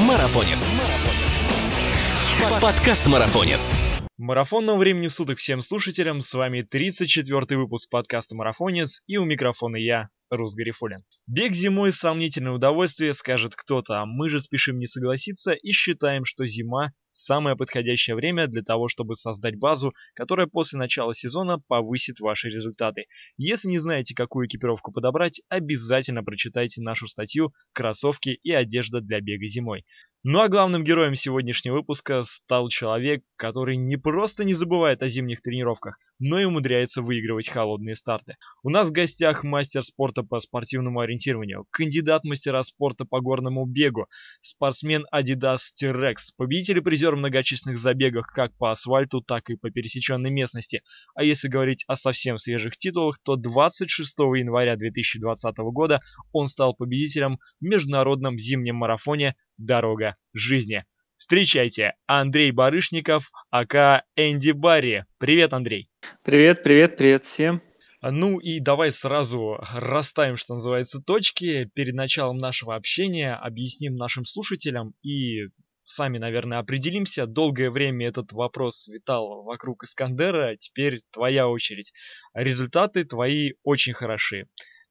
Марафонец. Подкаст Марафонец. Марафонного времени суток всем слушателям. С вами 34-й выпуск подкаста Марафонец и у микрофона я, Рус Гарифулин. Бег зимой – сомнительное удовольствие, скажет кто-то, а мы же спешим не согласиться и считаем, что зима – самое подходящее время для того, чтобы создать базу, которая после начала сезона повысит ваши результаты. Если не знаете, какую экипировку подобрать, обязательно прочитайте нашу статью «Кроссовки и одежда для бега зимой». Ну а главным героем сегодняшнего выпуска стал человек, который не просто не забывает о зимних тренировках, но и умудряется выигрывать холодные старты. У нас в гостях мастер спорта по спортивному ориентированию, кандидат мастера спорта по горному бегу, спортсмен Adidas T-Rex, победитель и призер многочисленных забегах как по асфальту, так и по пересеченной местности. А если говорить о совсем свежих титулах, то 26 января 2020 года он стал победителем в международном зимнем марафоне «Дорога жизни». Встречайте, Андрей Барышников, ака Энди Барри. Привет, Андрей. Привет, привет, привет всем. Ну и давай сразу расставим, что называется, точки перед началом нашего общения, объясним нашим слушателям и сами, наверное, определимся. Долгое время этот вопрос витал вокруг Искандера, теперь твоя очередь. Результаты твои очень хороши.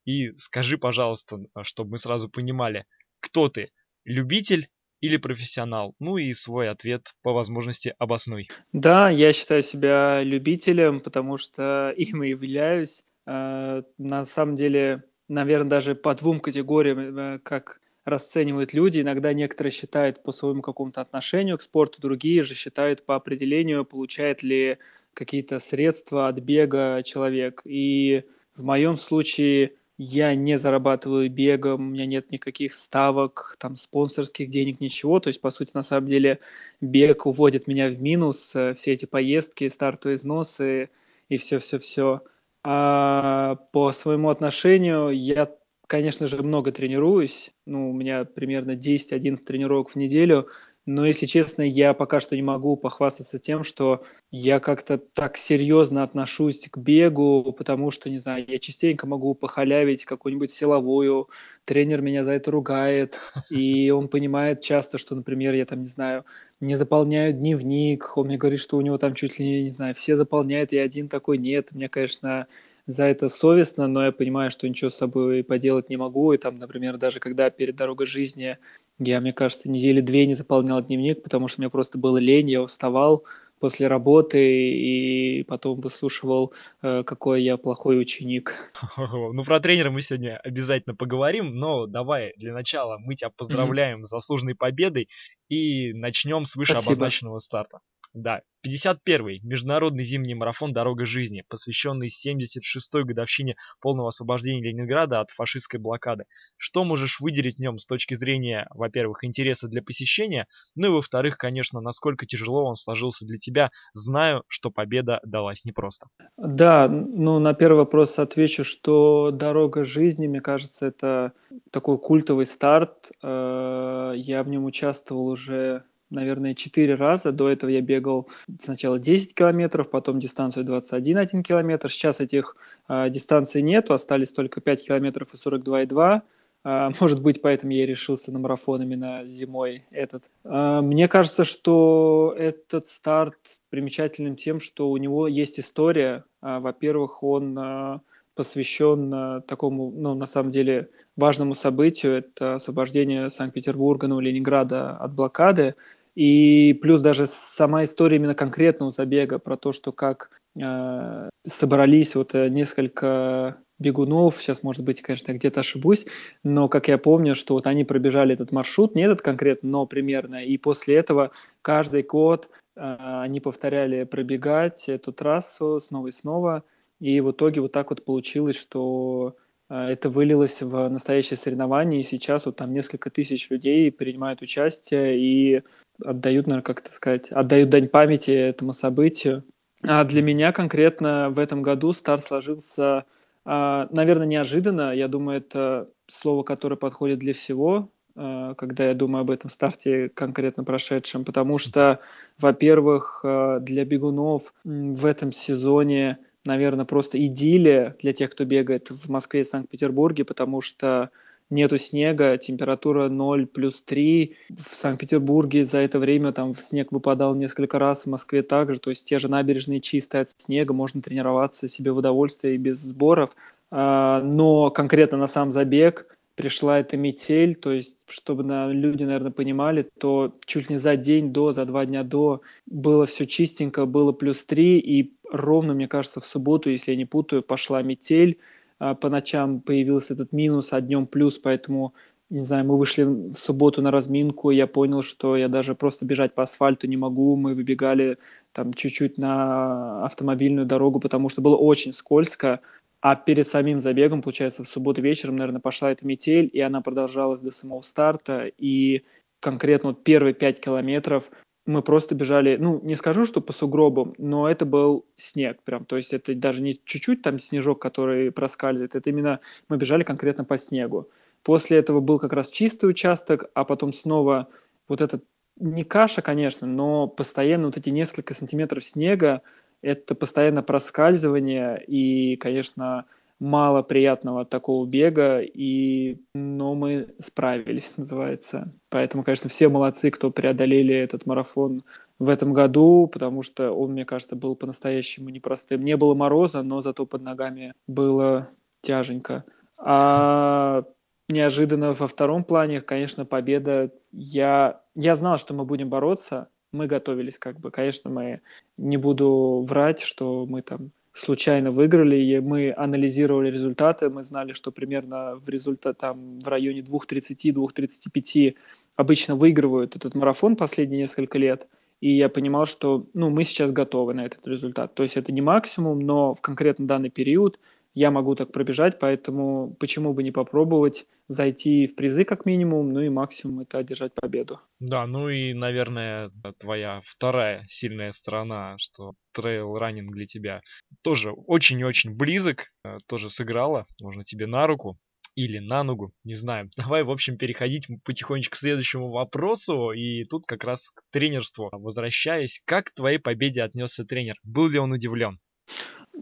И скажи, пожалуйста, чтобы мы сразу понимали, кто ты, любитель или профессионал? Ну и свой ответ по возможности обоснуй. Да, я считаю себя любителем, потому что им и являюсь. Э, на самом деле, наверное, даже по двум категориям, э, как расценивают люди. Иногда некоторые считают по своему какому-то отношению к спорту, другие же считают по определению, получает ли какие-то средства от бега человек. И в моем случае я не зарабатываю бегом, у меня нет никаких ставок, там, спонсорских денег, ничего. То есть, по сути, на самом деле, бег уводит меня в минус, э, все эти поездки, стартовые износы и все-все-все. А по своему отношению я, конечно же, много тренируюсь. Ну, у меня примерно 10-11 тренировок в неделю. Но, если честно, я пока что не могу похвастаться тем, что я как-то так серьезно отношусь к бегу, потому что, не знаю, я частенько могу похалявить какую-нибудь силовую, тренер меня за это ругает, и он понимает часто, что, например, я там, не знаю, не заполняю дневник, он мне говорит, что у него там чуть ли, не знаю, все заполняют, я один такой нет. Мне, конечно, за это совестно, но я понимаю, что ничего с собой поделать не могу. И там, например, даже когда перед дорогой жизни я, мне кажется, недели две не заполнял дневник, потому что мне просто было лень, я уставал после работы и потом выслушивал, э, какой я плохой ученик. Ну, про тренера мы сегодня обязательно поговорим, но давай для начала мы тебя поздравляем mm-hmm. с заслуженной победой и начнем с вышеобозначенного старта. Да, 51-й Международный зимний марафон «Дорога жизни», посвященный 76-й годовщине полного освобождения Ленинграда от фашистской блокады. Что можешь выделить в нем с точки зрения, во-первых, интереса для посещения, ну и во-вторых, конечно, насколько тяжело он сложился для тебя, знаю, что победа далась непросто. Да, ну на первый вопрос отвечу, что «Дорога жизни», мне кажется, это такой культовый старт. Э, я в нем участвовал уже наверное, 4 раза. До этого я бегал сначала 10 километров, потом дистанцию 21 1 километр. Сейчас этих э, дистанций нету, остались только 5 километров и 42,2. Э, а, может быть, поэтому я и решился на марафон именно зимой этот. Э, мне кажется, что этот старт примечателен тем, что у него есть история. Э, во-первых, он э, посвящен такому, ну, на самом деле, важному событию. Это освобождение Санкт-Петербурга, ну, Ленинграда от блокады. И плюс даже сама история именно конкретного забега про то, что как э, собрались вот э, несколько бегунов, сейчас, может быть, конечно, где-то ошибусь, но, как я помню, что вот они пробежали этот маршрут, не этот конкретно, но примерно, и после этого каждый год э, они повторяли пробегать эту трассу снова и снова, и в итоге вот так вот получилось, что это вылилось в настоящее соревнование, и сейчас вот там несколько тысяч людей принимают участие, и отдают, наверное, как это сказать, отдают дань памяти этому событию. А для меня конкретно в этом году старт сложился, а, наверное, неожиданно. Я думаю, это слово, которое подходит для всего, а, когда я думаю об этом старте конкретно прошедшем, потому что, во-первых, а, для бегунов в этом сезоне, наверное, просто идиллия для тех, кто бегает в Москве и Санкт-Петербурге, потому что нету снега, температура 0 плюс 3. В Санкт-Петербурге за это время там снег выпадал несколько раз, в Москве также, то есть те же набережные чистые от снега, можно тренироваться себе в удовольствие и без сборов. А, но конкретно на сам забег пришла эта метель, то есть, чтобы люди, наверное, понимали, то чуть ли не за день до, за два дня до было все чистенько, было плюс три, и ровно, мне кажется, в субботу, если я не путаю, пошла метель, а по ночам появился этот минус, а днем плюс, поэтому, не знаю, мы вышли в субботу на разминку, я понял, что я даже просто бежать по асфальту не могу, мы выбегали там чуть-чуть на автомобильную дорогу, потому что было очень скользко, а перед самим забегом, получается, в субботу вечером, наверное, пошла эта метель, и она продолжалась до самого старта. И конкретно вот первые пять километров мы просто бежали, ну, не скажу, что по сугробам, но это был снег прям. То есть это даже не чуть-чуть там снежок, который проскальзывает, это именно мы бежали конкретно по снегу. После этого был как раз чистый участок, а потом снова вот этот, не каша, конечно, но постоянно вот эти несколько сантиметров снега, это постоянно проскальзывание и, конечно, мало приятного от такого бега, и, но мы справились, называется. Поэтому, конечно, все молодцы, кто преодолели этот марафон в этом году, потому что он, мне кажется, был по-настоящему непростым. Не было мороза, но зато под ногами было тяженько. А неожиданно во втором плане, конечно, победа. Я, я знал, что мы будем бороться, мы готовились как бы. Конечно, мы не буду врать, что мы там случайно выиграли, и мы анализировали результаты, мы знали, что примерно в результате там в районе 2.30-2.35 обычно выигрывают этот марафон последние несколько лет, и я понимал, что ну, мы сейчас готовы на этот результат. То есть это не максимум, но в конкретно данный период я могу так пробежать, поэтому почему бы не попробовать зайти в призы как минимум, ну и максимум это одержать победу. Да, ну и, наверное, твоя вторая сильная сторона, что трейл раннинг для тебя тоже очень-очень близок, э, тоже сыграла, можно тебе на руку или на ногу, не знаю. Давай, в общем, переходить потихонечку к следующему вопросу. И тут как раз к тренерству возвращаясь. Как к твоей победе отнесся тренер? Был ли он удивлен?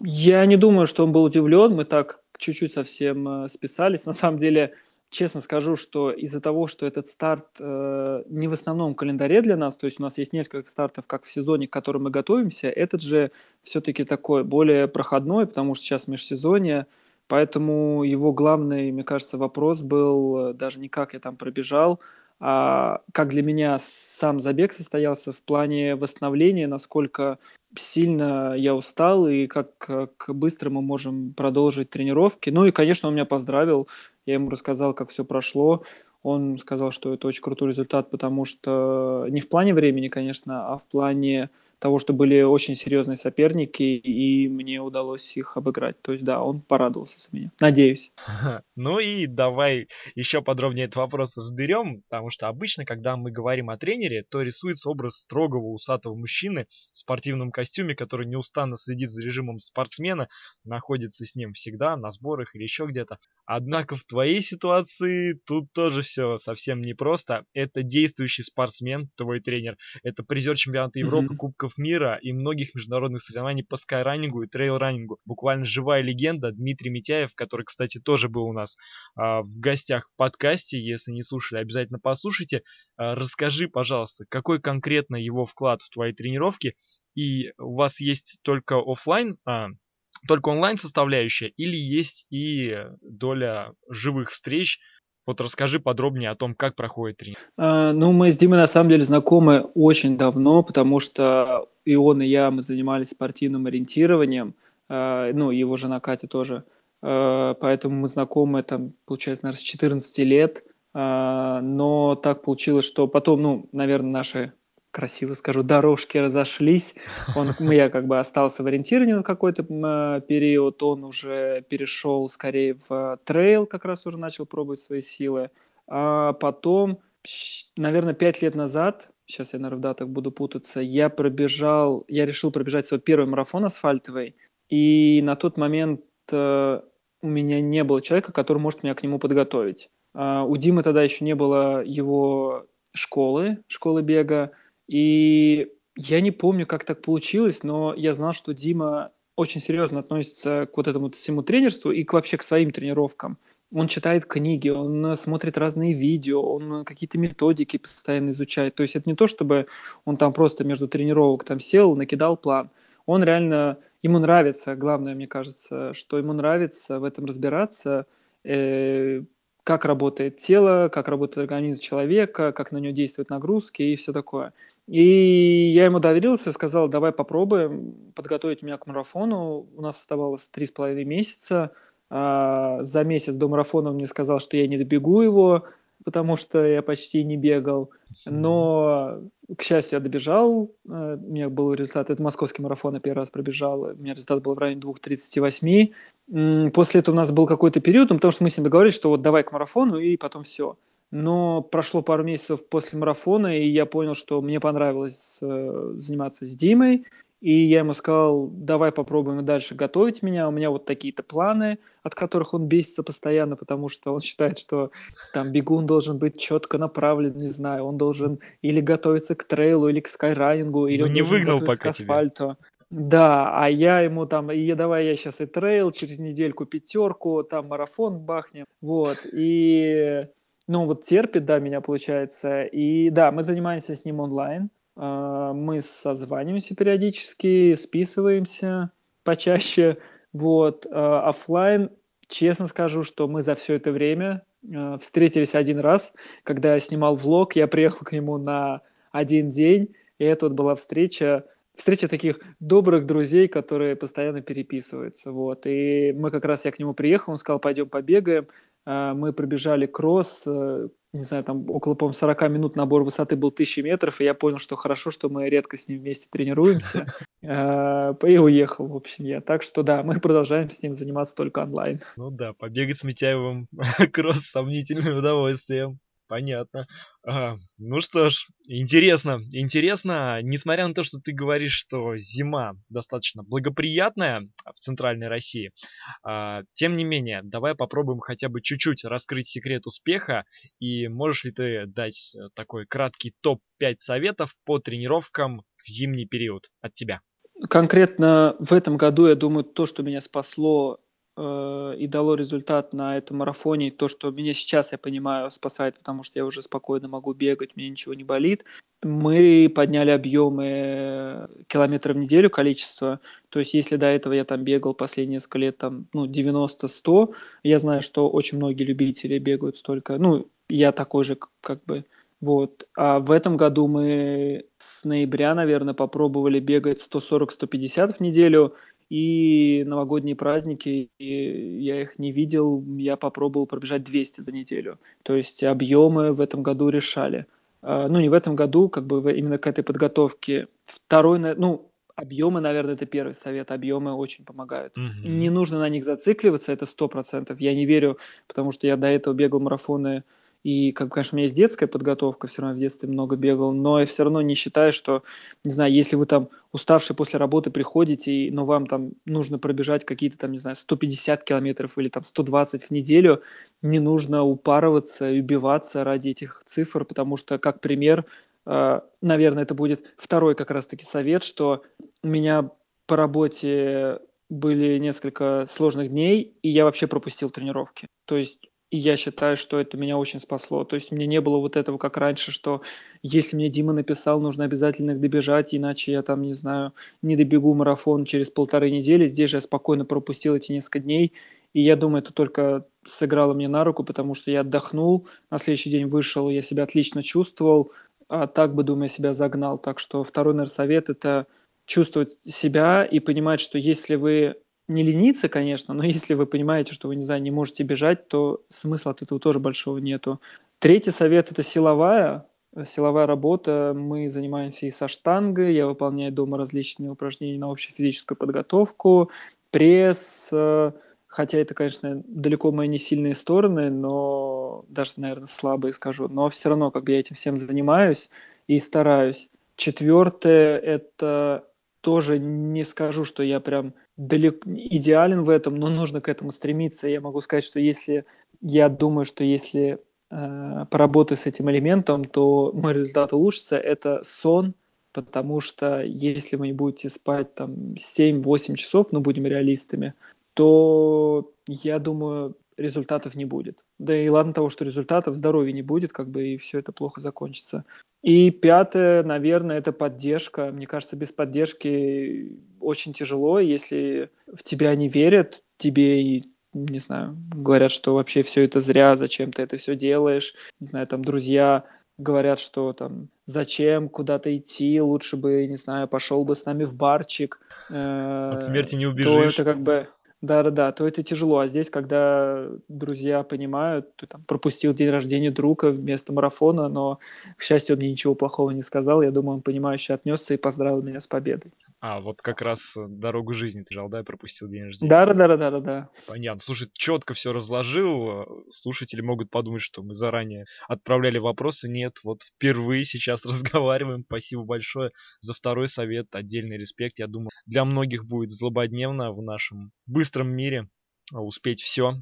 Я не думаю, что он был удивлен. Мы так чуть-чуть совсем э, списались. На самом деле, честно скажу, что из-за того, что этот старт э, не в основном календаре для нас, то есть у нас есть несколько стартов, как в сезоне, к которым мы готовимся, этот же все-таки такой более проходной, потому что сейчас межсезонье, поэтому его главный, мне кажется, вопрос был э, даже не как я там пробежал, а как для меня сам забег состоялся в плане восстановления, насколько сильно я устал и как, как быстро мы можем продолжить тренировки. Ну и, конечно, он меня поздравил, я ему рассказал, как все прошло. Он сказал, что это очень крутой результат, потому что не в плане времени, конечно, а в плане того, что были очень серьезные соперники, и мне удалось их обыграть. То есть, да, он порадовался за меня. Надеюсь. Ну и давай еще подробнее этот вопрос разберем, потому что обычно, когда мы говорим о тренере, то рисуется образ строгого усатого мужчины в спортивном костюме, который неустанно следит за режимом спортсмена, находится с ним всегда на сборах или еще где-то. Однако в твоей ситуации тут тоже все совсем непросто. Это действующий спортсмен, твой тренер, это призер чемпионата Европы, mm-hmm. Кубка Кубков мира и многих международных соревнований по скайранингу и трейл-ранингу. Буквально живая легенда Дмитрий Митяев, который, кстати, тоже был у нас а, в гостях в подкасте. Если не слушали, обязательно послушайте. А, расскажи, пожалуйста, какой конкретно его вклад в твои тренировки? И у вас есть только офлайн, а, только онлайн составляющая или есть и доля живых встреч, вот расскажи подробнее о том, как проходит тренинг. А, ну, мы с Димой на самом деле знакомы очень давно, потому что и он, и я, мы занимались спортивным ориентированием, а, ну, его жена Катя тоже. А, поэтому мы знакомы, там, получается, наверное, с 14 лет. Но так получилось, что потом, ну, наверное, наши красиво скажу, дорожки разошлись. Он, я как бы остался в ориентировании на какой-то э, период, он уже перешел скорее в трейл, как раз уже начал пробовать свои силы. А потом, наверное, пять лет назад, сейчас я, наверное, в датах буду путаться, я пробежал, я решил пробежать свой первый марафон асфальтовый, и на тот момент э, у меня не было человека, который может меня к нему подготовить. Uh, у Димы тогда еще не было его школы, школы бега, и я не помню, как так получилось, но я знал, что Дима очень серьезно относится к вот этому всему тренерству и к, вообще к своим тренировкам. он читает книги, он смотрит разные видео, он какие-то методики постоянно изучает. То есть это не то, чтобы он там просто между тренировок там сел, накидал план. Он реально, ему нравится, главное, мне кажется, что ему нравится в этом разбираться, э, как работает тело, как работает организм человека, как на него действуют нагрузки и все такое. И я ему доверился, сказал, давай попробуем подготовить меня к марафону. У нас оставалось три с половиной месяца. А, за месяц до марафона он мне сказал, что я не добегу его, потому что я почти не бегал. Но, к счастью, я добежал. Э, у меня был результат. Это московский марафон, я первый раз пробежал. У меня результат был в районе 2.38. После этого у нас был какой-то период, ну, потому что мы с ним договорились, что вот давай к марафону, и потом все. Но прошло пару месяцев после марафона, и я понял, что мне понравилось э, заниматься с Димой. И я ему сказал, давай попробуем дальше готовить меня, у меня вот такие-то планы, от которых он бесится постоянно, потому что он считает, что там бегун должен быть четко направлен, не знаю, он должен или готовиться к трейлу, или к скайранингу, или Ну он не выгнал готовиться к пока тебя. асфальту. Да, а я ему там, и давай я сейчас и трейл, через недельку пятерку, там марафон бахнем, вот, и, ну, вот терпит, да, меня получается, и да, мы занимаемся с ним онлайн, а, мы созваниваемся периодически, списываемся почаще, вот, а, оффлайн, честно скажу, что мы за все это время а, встретились один раз, когда я снимал влог, я приехал к нему на один день, и это вот была встреча, встреча таких добрых друзей, которые постоянно переписываются, вот, и мы как раз, я к нему приехал, он сказал, пойдем побегаем, мы пробежали кросс, э, не знаю, там около, по-моему, 40 минут набор высоты был 1000 метров, и я понял, что хорошо, что мы редко с ним вместе тренируемся, э, и уехал, в общем, я. Так что да, мы продолжаем с ним заниматься только онлайн. Ну да, побегать с Митяевым кросс с сомнительным удовольствием. Понятно. Ага. Ну что ж, интересно, интересно, несмотря на то, что ты говоришь, что зима достаточно благоприятная в центральной России, а, тем не менее, давай попробуем хотя бы чуть-чуть раскрыть секрет успеха, и можешь ли ты дать э, такой краткий топ-5 советов по тренировкам в зимний период от тебя? Конкретно в этом году, я думаю, то, что меня спасло э, и дало результат на этом марафоне, то, что меня сейчас, я понимаю, спасает, потому что я уже спокойно могу бегать, мне ничего не болит. Мы подняли объемы километров в неделю, количество. То есть, если до этого я там бегал последние несколько лет, там, ну, 90-100, я знаю, что очень многие любители бегают столько. Ну, я такой же, как бы, вот. А в этом году мы с ноября, наверное, попробовали бегать 140-150 в неделю, и новогодние праздники, и я их не видел, я попробовал пробежать 200 за неделю. То есть объемы в этом году решали. А, ну, не в этом году, как бы именно к этой подготовке. Второй, ну, объемы, наверное, это первый совет. Объемы очень помогают. Мгм. Не нужно на них зацикливаться, это сто процентов. Я не верю, потому что я до этого бегал марафоны и, как, конечно, у меня есть детская подготовка, все равно в детстве много бегал, но я все равно не считаю, что, не знаю, если вы там уставшие после работы приходите, но вам там нужно пробежать какие-то там, не знаю, 150 километров или там 120 в неделю, не нужно упарываться и убиваться ради этих цифр, потому что, как пример, э, наверное, это будет второй как раз-таки совет, что у меня по работе были несколько сложных дней, и я вообще пропустил тренировки. То есть и я считаю, что это меня очень спасло. То есть мне не было вот этого, как раньше, что если мне Дима написал, нужно обязательно их добежать, иначе я там, не знаю, не добегу марафон через полторы недели. Здесь же я спокойно пропустил эти несколько дней. И я думаю, это только сыграло мне на руку, потому что я отдохнул, на следующий день вышел, я себя отлично чувствовал, а так бы, думаю, себя загнал. Так что второй, наверное, совет – это чувствовать себя и понимать, что если вы не лениться, конечно, но если вы понимаете, что вы, не знаю, не можете бежать, то смысла от этого тоже большого нету. Третий совет – это силовая, силовая работа. Мы занимаемся и со штангой, я выполняю дома различные упражнения на общую физическую подготовку, пресс, э, хотя это, конечно, далеко мои не сильные стороны, но даже, наверное, слабые скажу, но все равно как бы я этим всем занимаюсь и стараюсь. Четвертое – это тоже не скажу, что я прям далеко идеален в этом, но нужно к этому стремиться. Я могу сказать, что если я думаю, что если э, поработаю с этим элементом, то мой результат улучшится. Это сон, потому что если вы не будете спать там 7-8 часов, ну будем реалистами, то я думаю, результатов не будет. Да и ладно того, что результатов, здоровья не будет, как бы и все это плохо закончится. И пятое, наверное, это поддержка. Мне кажется, без поддержки очень тяжело, если в тебя не верят, тебе не знаю, говорят, что вообще все это зря, зачем ты это все делаешь, не знаю, там друзья говорят, что там зачем куда-то идти, лучше бы, не знаю, пошел бы с нами в барчик. От смерти не убежишь. То это как бы да-да-да, то это тяжело. А здесь, когда друзья понимают, ты там пропустил день рождения друга вместо марафона, но, к счастью, он мне ничего плохого не сказал. Я думаю, он понимающе отнесся и поздравил меня с победой. А, вот как раз э, дорогу жизни ты жал, да, пропустил день рождения? Да-да-да-да-да. Понятно. Слушай, четко все разложил. Слушатели могут подумать, что мы заранее отправляли вопросы. Нет, вот впервые сейчас разговариваем. Спасибо большое за второй совет. Отдельный респект. Я думаю, для многих будет злободневно в нашем быстром мире а, успеть все,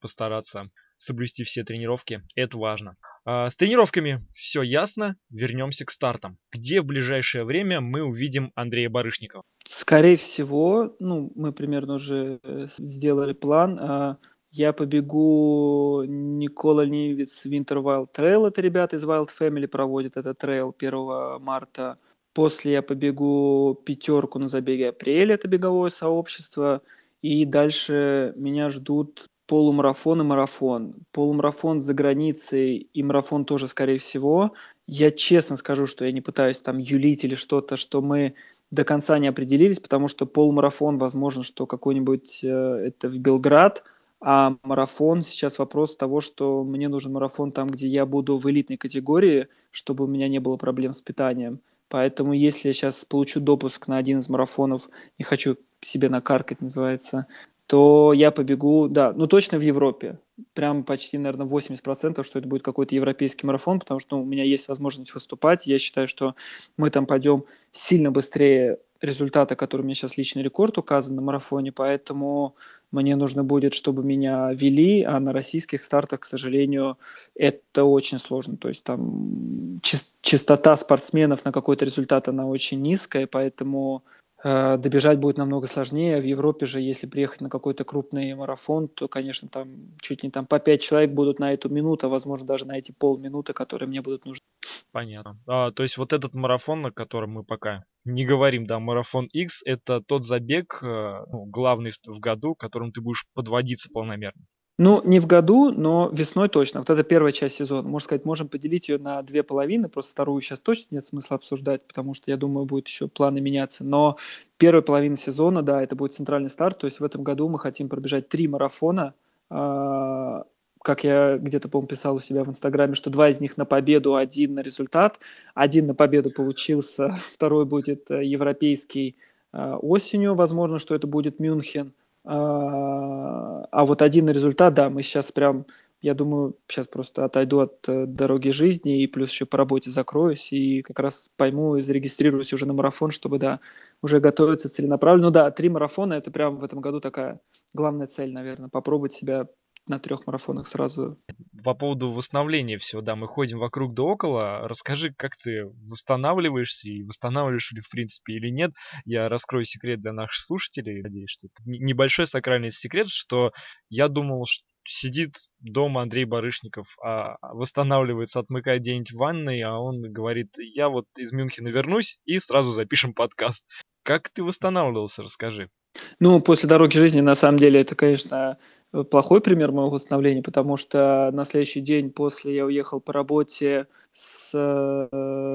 постараться соблюсти все тренировки. Это важно. А, с тренировками все ясно. Вернемся к стартам. Где в ближайшее время мы увидим Андрея Барышникова? Скорее всего, ну, мы примерно уже э, сделали план. А, я побегу Никола Нивиц Winter Wild Trail. Это ребята из Wild Family проводят этот трейл 1 марта. После я побегу пятерку на забеге апреля. Это беговое сообщество. И дальше меня ждут полумарафон и марафон. Полумарафон за границей и марафон тоже, скорее всего. Я честно скажу, что я не пытаюсь там юлить или что-то, что мы до конца не определились, потому что полумарафон, возможно, что какой-нибудь э, это в Белград, а марафон сейчас вопрос того, что мне нужен марафон там, где я буду в элитной категории, чтобы у меня не было проблем с питанием. Поэтому если я сейчас получу допуск на один из марафонов, не хочу себе накаркать, называется, то я побегу, да, ну точно в Европе. Прям почти, наверное, 80%, что это будет какой-то европейский марафон, потому что ну, у меня есть возможность выступать. Я считаю, что мы там пойдем сильно быстрее результата, который у меня сейчас личный рекорд указан на марафоне, поэтому мне нужно будет, чтобы меня вели, а на российских стартах, к сожалению, это очень сложно. То есть там частота спортсменов на какой-то результат, она очень низкая, поэтому добежать будет намного сложнее. В Европе же, если приехать на какой-то крупный марафон, то, конечно, там чуть не там по пять человек будут на эту минуту, а, возможно, даже на эти полминуты, которые мне будут нужны. Понятно. А, то есть вот этот марафон, на котором мы пока не говорим, да, марафон X, это тот забег, э, ну, главный в году, которым ты будешь подводиться полномерно. Ну, не в году, но весной точно. Вот это первая часть сезона. Можно сказать, можем поделить ее на две половины. Просто вторую сейчас точно нет смысла обсуждать, потому что, я думаю, будет еще планы меняться. Но первая половина сезона, да, это будет центральный старт. То есть в этом году мы хотим пробежать три марафона. А, как я где-то, по-моему, писал у себя в Инстаграме, что два из них на победу, один на результат. Один на победу получился, второй будет э, европейский э, осенью. Возможно, что это будет Мюнхен. А, а вот один результат, да, мы сейчас прям, я думаю, сейчас просто отойду от э, дороги жизни и плюс еще по работе закроюсь и как раз пойму и зарегистрируюсь уже на марафон, чтобы, да, уже готовиться целенаправленно. Ну да, три марафона – это прям в этом году такая главная цель, наверное, попробовать себя на трех марафонах сразу. По поводу восстановления всего, да, мы ходим вокруг да около. Расскажи, как ты восстанавливаешься и восстанавливаешь ли в принципе или нет. Я раскрою секрет для наших слушателей. Надеюсь, что это небольшой сакральный секрет, что я думал, что сидит дома Андрей Барышников, а восстанавливается, отмыкает день в ванной, а он говорит, я вот из Мюнхена вернусь и сразу запишем подкаст. Как ты восстанавливался, расскажи. Ну, после дороги жизни, на самом деле, это, конечно, плохой пример моего восстановления, потому что на следующий день после я уехал по работе с, э,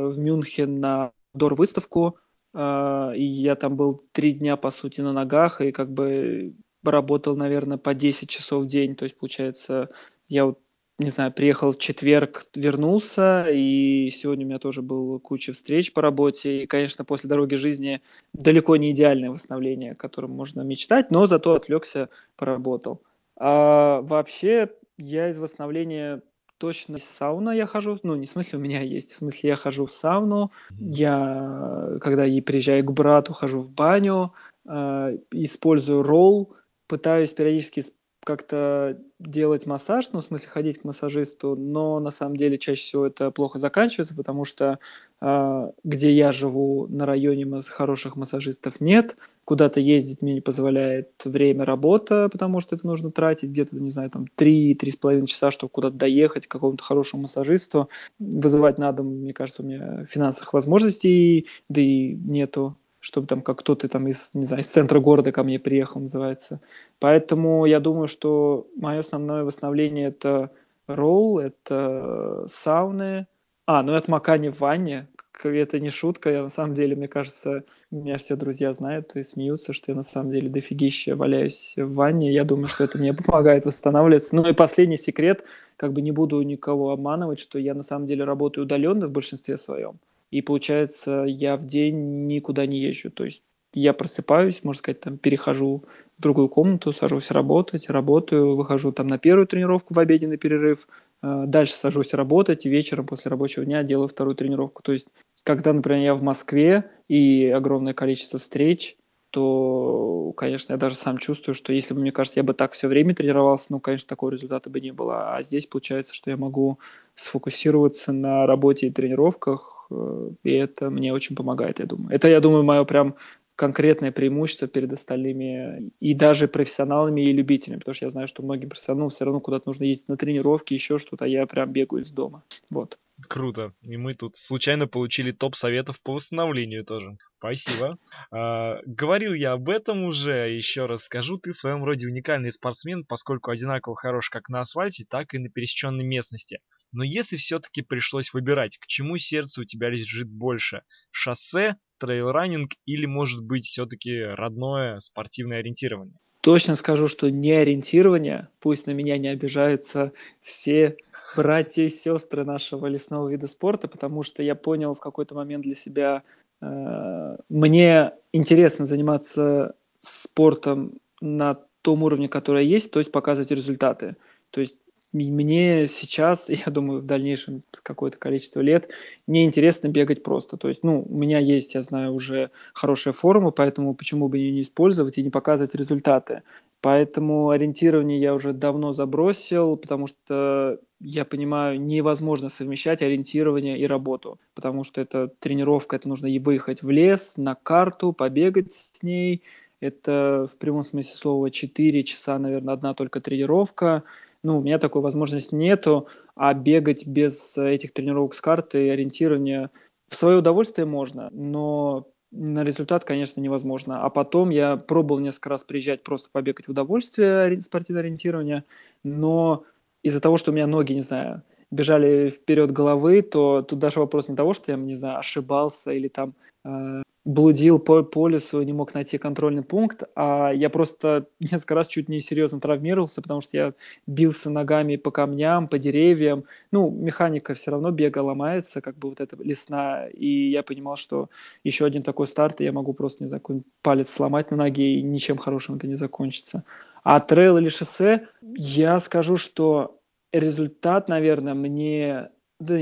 в Мюнхен на дор-выставку, э, и я там был три дня, по сути, на ногах, и как бы работал, наверное, по 10 часов в день. То есть, получается, я вот не знаю, приехал в четверг, вернулся, и сегодня у меня тоже был куча встреч по работе. И, конечно, после дороги жизни далеко не идеальное восстановление, о котором можно мечтать, но зато отвлекся, поработал. А, вообще, я из восстановления точно из сауна я хожу, ну, не в смысле у меня есть, в смысле я хожу в сауну, я, когда я приезжаю к брату, хожу в баню, э, использую ролл, пытаюсь периодически как-то делать массаж, ну, в смысле ходить к массажисту, но на самом деле чаще всего это плохо заканчивается, потому что э, где я живу, на районе хороших массажистов нет, куда-то ездить мне не позволяет время работа, потому что это нужно тратить где-то, не знаю, там 3-3,5 часа, чтобы куда-то доехать к какому-то хорошему массажисту. Вызывать надо, мне кажется, у меня финансовых возможностей, да и нету чтобы там как кто-то там из, не знаю, из центра города ко мне приехал, называется. Поэтому я думаю, что мое основное восстановление – это ролл, это сауны. А, ну и отмокание в ванне. Это не шутка, я на самом деле, мне кажется, меня все друзья знают и смеются, что я на самом деле дофигища валяюсь в ванне. Я думаю, что это мне помогает восстанавливаться. Ну и последний секрет, как бы не буду никого обманывать, что я на самом деле работаю удаленно в большинстве своем. И получается, я в день никуда не езжу. То есть я просыпаюсь, можно сказать, там перехожу в другую комнату, сажусь работать, работаю, выхожу там на первую тренировку в обеденный перерыв, э, дальше сажусь работать, вечером после рабочего дня делаю вторую тренировку. То есть, когда, например, я в Москве и огромное количество встреч, то, конечно, я даже сам чувствую, что если бы, мне кажется, я бы так все время тренировался, ну, конечно, такого результата бы не было. А здесь получается, что я могу сфокусироваться на работе и тренировках, и это мне очень помогает, я думаю. Это, я думаю, мое прям конкретное преимущество перед остальными и даже профессионалами и любителями, потому что я знаю, что многим профессионалам все равно куда-то нужно ездить на тренировки, еще что-то, а я прям бегаю из дома. Вот. Круто. И мы тут случайно получили топ советов по восстановлению тоже. Спасибо. А, говорил я об этом уже, еще раз скажу, ты в своем роде уникальный спортсмен, поскольку одинаково хорош как на асфальте, так и на пересеченной местности. Но если все-таки пришлось выбирать, к чему сердце у тебя лежит больше? Шоссе, трейл-раннинг или, может быть, все-таки родное спортивное ориентирование? Точно скажу, что не ориентирование, пусть на меня не обижаются все братья и сестры нашего лесного вида спорта, потому что я понял в какой-то момент для себя, э, мне интересно заниматься спортом на том уровне, который есть, то есть показывать результаты. То есть мне сейчас, я думаю, в дальнейшем какое-то количество лет, не интересно бегать просто. То есть, ну, у меня есть, я знаю, уже хорошая форма, поэтому почему бы ее не использовать и не показывать результаты. Поэтому ориентирование я уже давно забросил, потому что я понимаю, невозможно совмещать ориентирование и работу, потому что это тренировка, это нужно и выехать в лес, на карту, побегать с ней. Это в прямом смысле слова 4 часа, наверное, одна только тренировка. Ну, у меня такой возможности нету, а бегать без этих тренировок с карты и ориентирования в свое удовольствие можно, но на результат, конечно, невозможно. А потом я пробовал несколько раз приезжать просто побегать в удовольствие спортивное ориентирование, но из-за того, что у меня ноги, не знаю, бежали вперед головы, то тут даже вопрос не того, что я, не знаю, ошибался или там э, блудил по, по лесу, не мог найти контрольный пункт, а я просто несколько раз чуть не серьезно травмировался, потому что я бился ногами по камням, по деревьям. Ну, механика все равно бега ломается, как бы вот эта лесная, и я понимал, что еще один такой старт, и я могу просто, не знаю, палец сломать на ноге, и ничем хорошим это не закончится. А трейл или шоссе, я скажу, что результат, наверное, мне да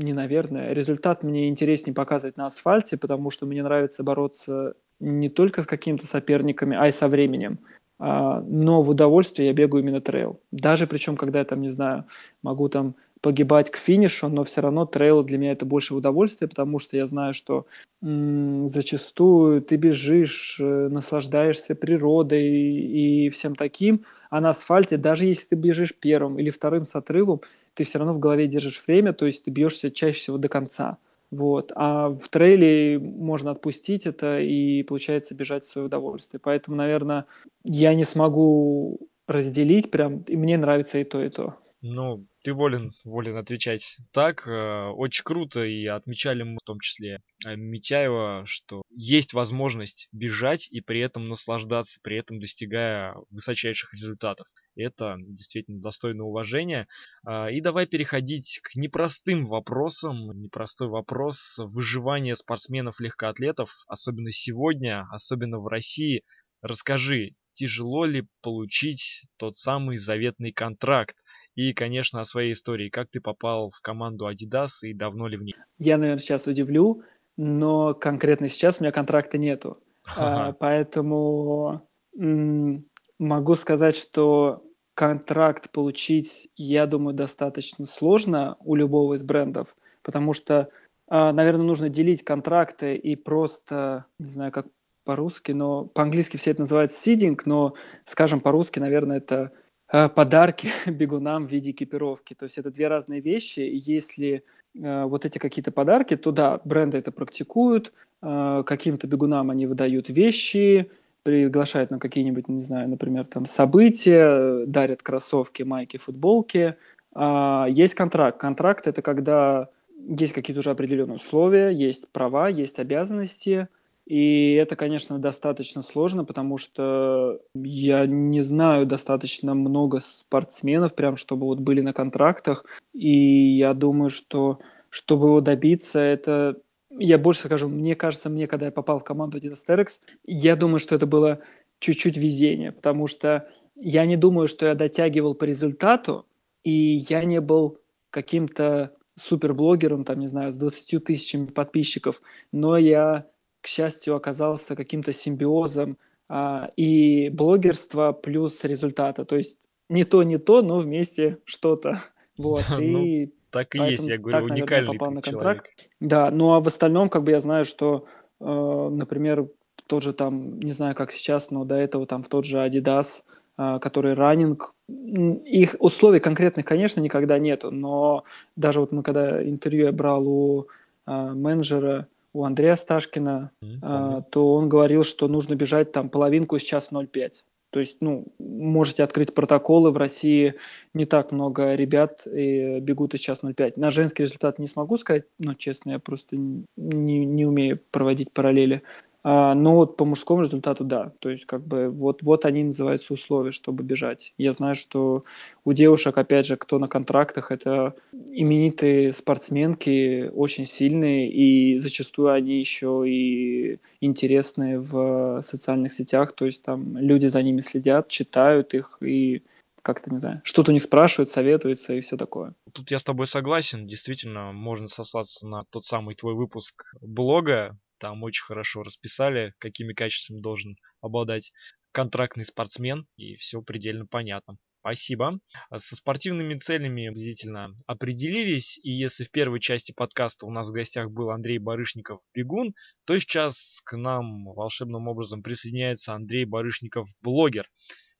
не наверное, результат мне интереснее показывать на асфальте, потому что мне нравится бороться не только с какими-то соперниками, а и со временем. А, но в удовольствие я бегаю именно трейл. Даже причем, когда я там, не знаю, могу там погибать к финишу, но все равно трейл для меня это больше удовольствие, потому что я знаю, что м- зачастую ты бежишь, э, наслаждаешься природой и всем таким, а на асфальте, даже если ты бежишь первым или вторым с отрывом, ты все равно в голове держишь время, то есть ты бьешься чаще всего до конца. Вот. А в трейле можно отпустить это и, получается, бежать в свое удовольствие. Поэтому, наверное, я не смогу разделить прям, и мне нравится и то, и то. Ну, ты волен, волен отвечать так. Э, очень круто, и отмечали мы в том числе э, Митяева, что есть возможность бежать и при этом наслаждаться, при этом достигая высочайших результатов. Это действительно достойно уважения. Э, и давай переходить к непростым вопросам. Непростой вопрос выживания спортсменов-легкоатлетов, особенно сегодня, особенно в России. Расскажи, тяжело ли получить тот самый заветный контракт? И, конечно, о своей истории. Как ты попал в команду Adidas и давно ли в ней? Я, наверное, сейчас удивлю, но конкретно сейчас у меня контракта нету. А, поэтому м- могу сказать, что контракт получить, я думаю, достаточно сложно у любого из брендов, потому что, а, наверное, нужно делить контракты и просто, не знаю, как по-русски, но по-английски все это называют сидинг, но, скажем, по-русски, наверное, это а, подарки бегунам в виде экипировки. То есть это две разные вещи. Если э, вот эти какие-то подарки, то да, бренды это практикуют, э, каким-то бегунам они выдают вещи, приглашают на какие-нибудь, не знаю, например, там события, дарят кроссовки, майки, футболки. А есть контракт. Контракт это когда есть какие-то уже определенные условия, есть права, есть обязанности – и это, конечно, достаточно сложно, потому что я не знаю достаточно много спортсменов, прям чтобы вот были на контрактах. И я думаю, что чтобы его добиться, это я больше скажу, мне кажется, мне, когда я попал в команду Adidas Terex, я думаю, что это было чуть-чуть везение, потому что я не думаю, что я дотягивал по результату, и я не был каким-то суперблогером, там, не знаю, с 20 тысячами подписчиков, но я к счастью, оказался каким-то симбиозом а, и блогерства плюс результата. То есть не то, не то, но вместе что-то. Вот. Ну, и так и есть, я говорю, так, уникальный наверное, попал на контракт. Человек. Да, ну а в остальном, как бы я знаю, что, э, например, тот же там, не знаю, как сейчас, но до этого там в тот же Adidas, э, который раннинг, их условий конкретных, конечно, никогда нету, но даже вот мы когда интервью я брал у э, менеджера у Андрея Сташкина, mm, а, то он говорил, что нужно бежать там половинку сейчас 0,5. То есть, ну, можете открыть протоколы. В России не так много ребят и бегут из час 0,5. На женский результат не смогу сказать, но, честно, я просто не, не умею проводить параллели. А, но вот по мужскому результату да. То есть как бы вот, вот они называются условия, чтобы бежать. Я знаю, что у девушек, опять же, кто на контрактах, это именитые спортсменки, очень сильные, и зачастую они еще и интересные в социальных сетях. То есть там люди за ними следят, читают их и как-то, не знаю, что-то у них спрашивают, советуются и все такое. Тут я с тобой согласен. Действительно, можно сослаться на тот самый твой выпуск блога, там очень хорошо расписали, какими качествами должен обладать контрактный спортсмен, и все предельно понятно. Спасибо. Со спортивными целями приблизительно определились, и если в первой части подкаста у нас в гостях был Андрей Барышников бегун, то сейчас к нам волшебным образом присоединяется Андрей Барышников блогер.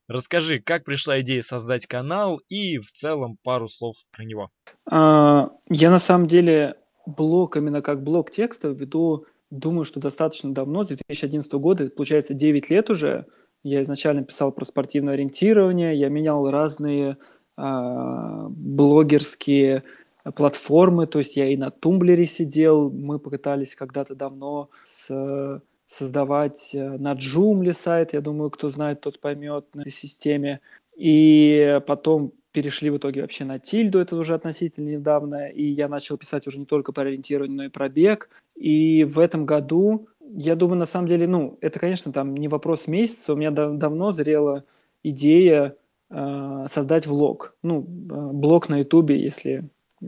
Расскажи, как пришла идея создать канал и в целом пару слов про него. А, я на самом деле блог именно как блог текста веду Думаю, что достаточно давно, с 2011 года, получается 9 лет уже. Я изначально писал про спортивное ориентирование, я менял разные э, блогерские платформы, то есть я и на Тумблере сидел, мы пытались когда-то давно с, создавать э, на Joomla сайт, я думаю, кто знает, тот поймет на этой системе. И потом перешли в итоге вообще на тильду, это уже относительно недавно, и я начал писать уже не только про ориентирование, но и про бег. И в этом году, я думаю, на самом деле, ну, это, конечно, там не вопрос месяца, у меня дав- давно зрела идея э, создать влог. Ну, э, блог на ютубе, если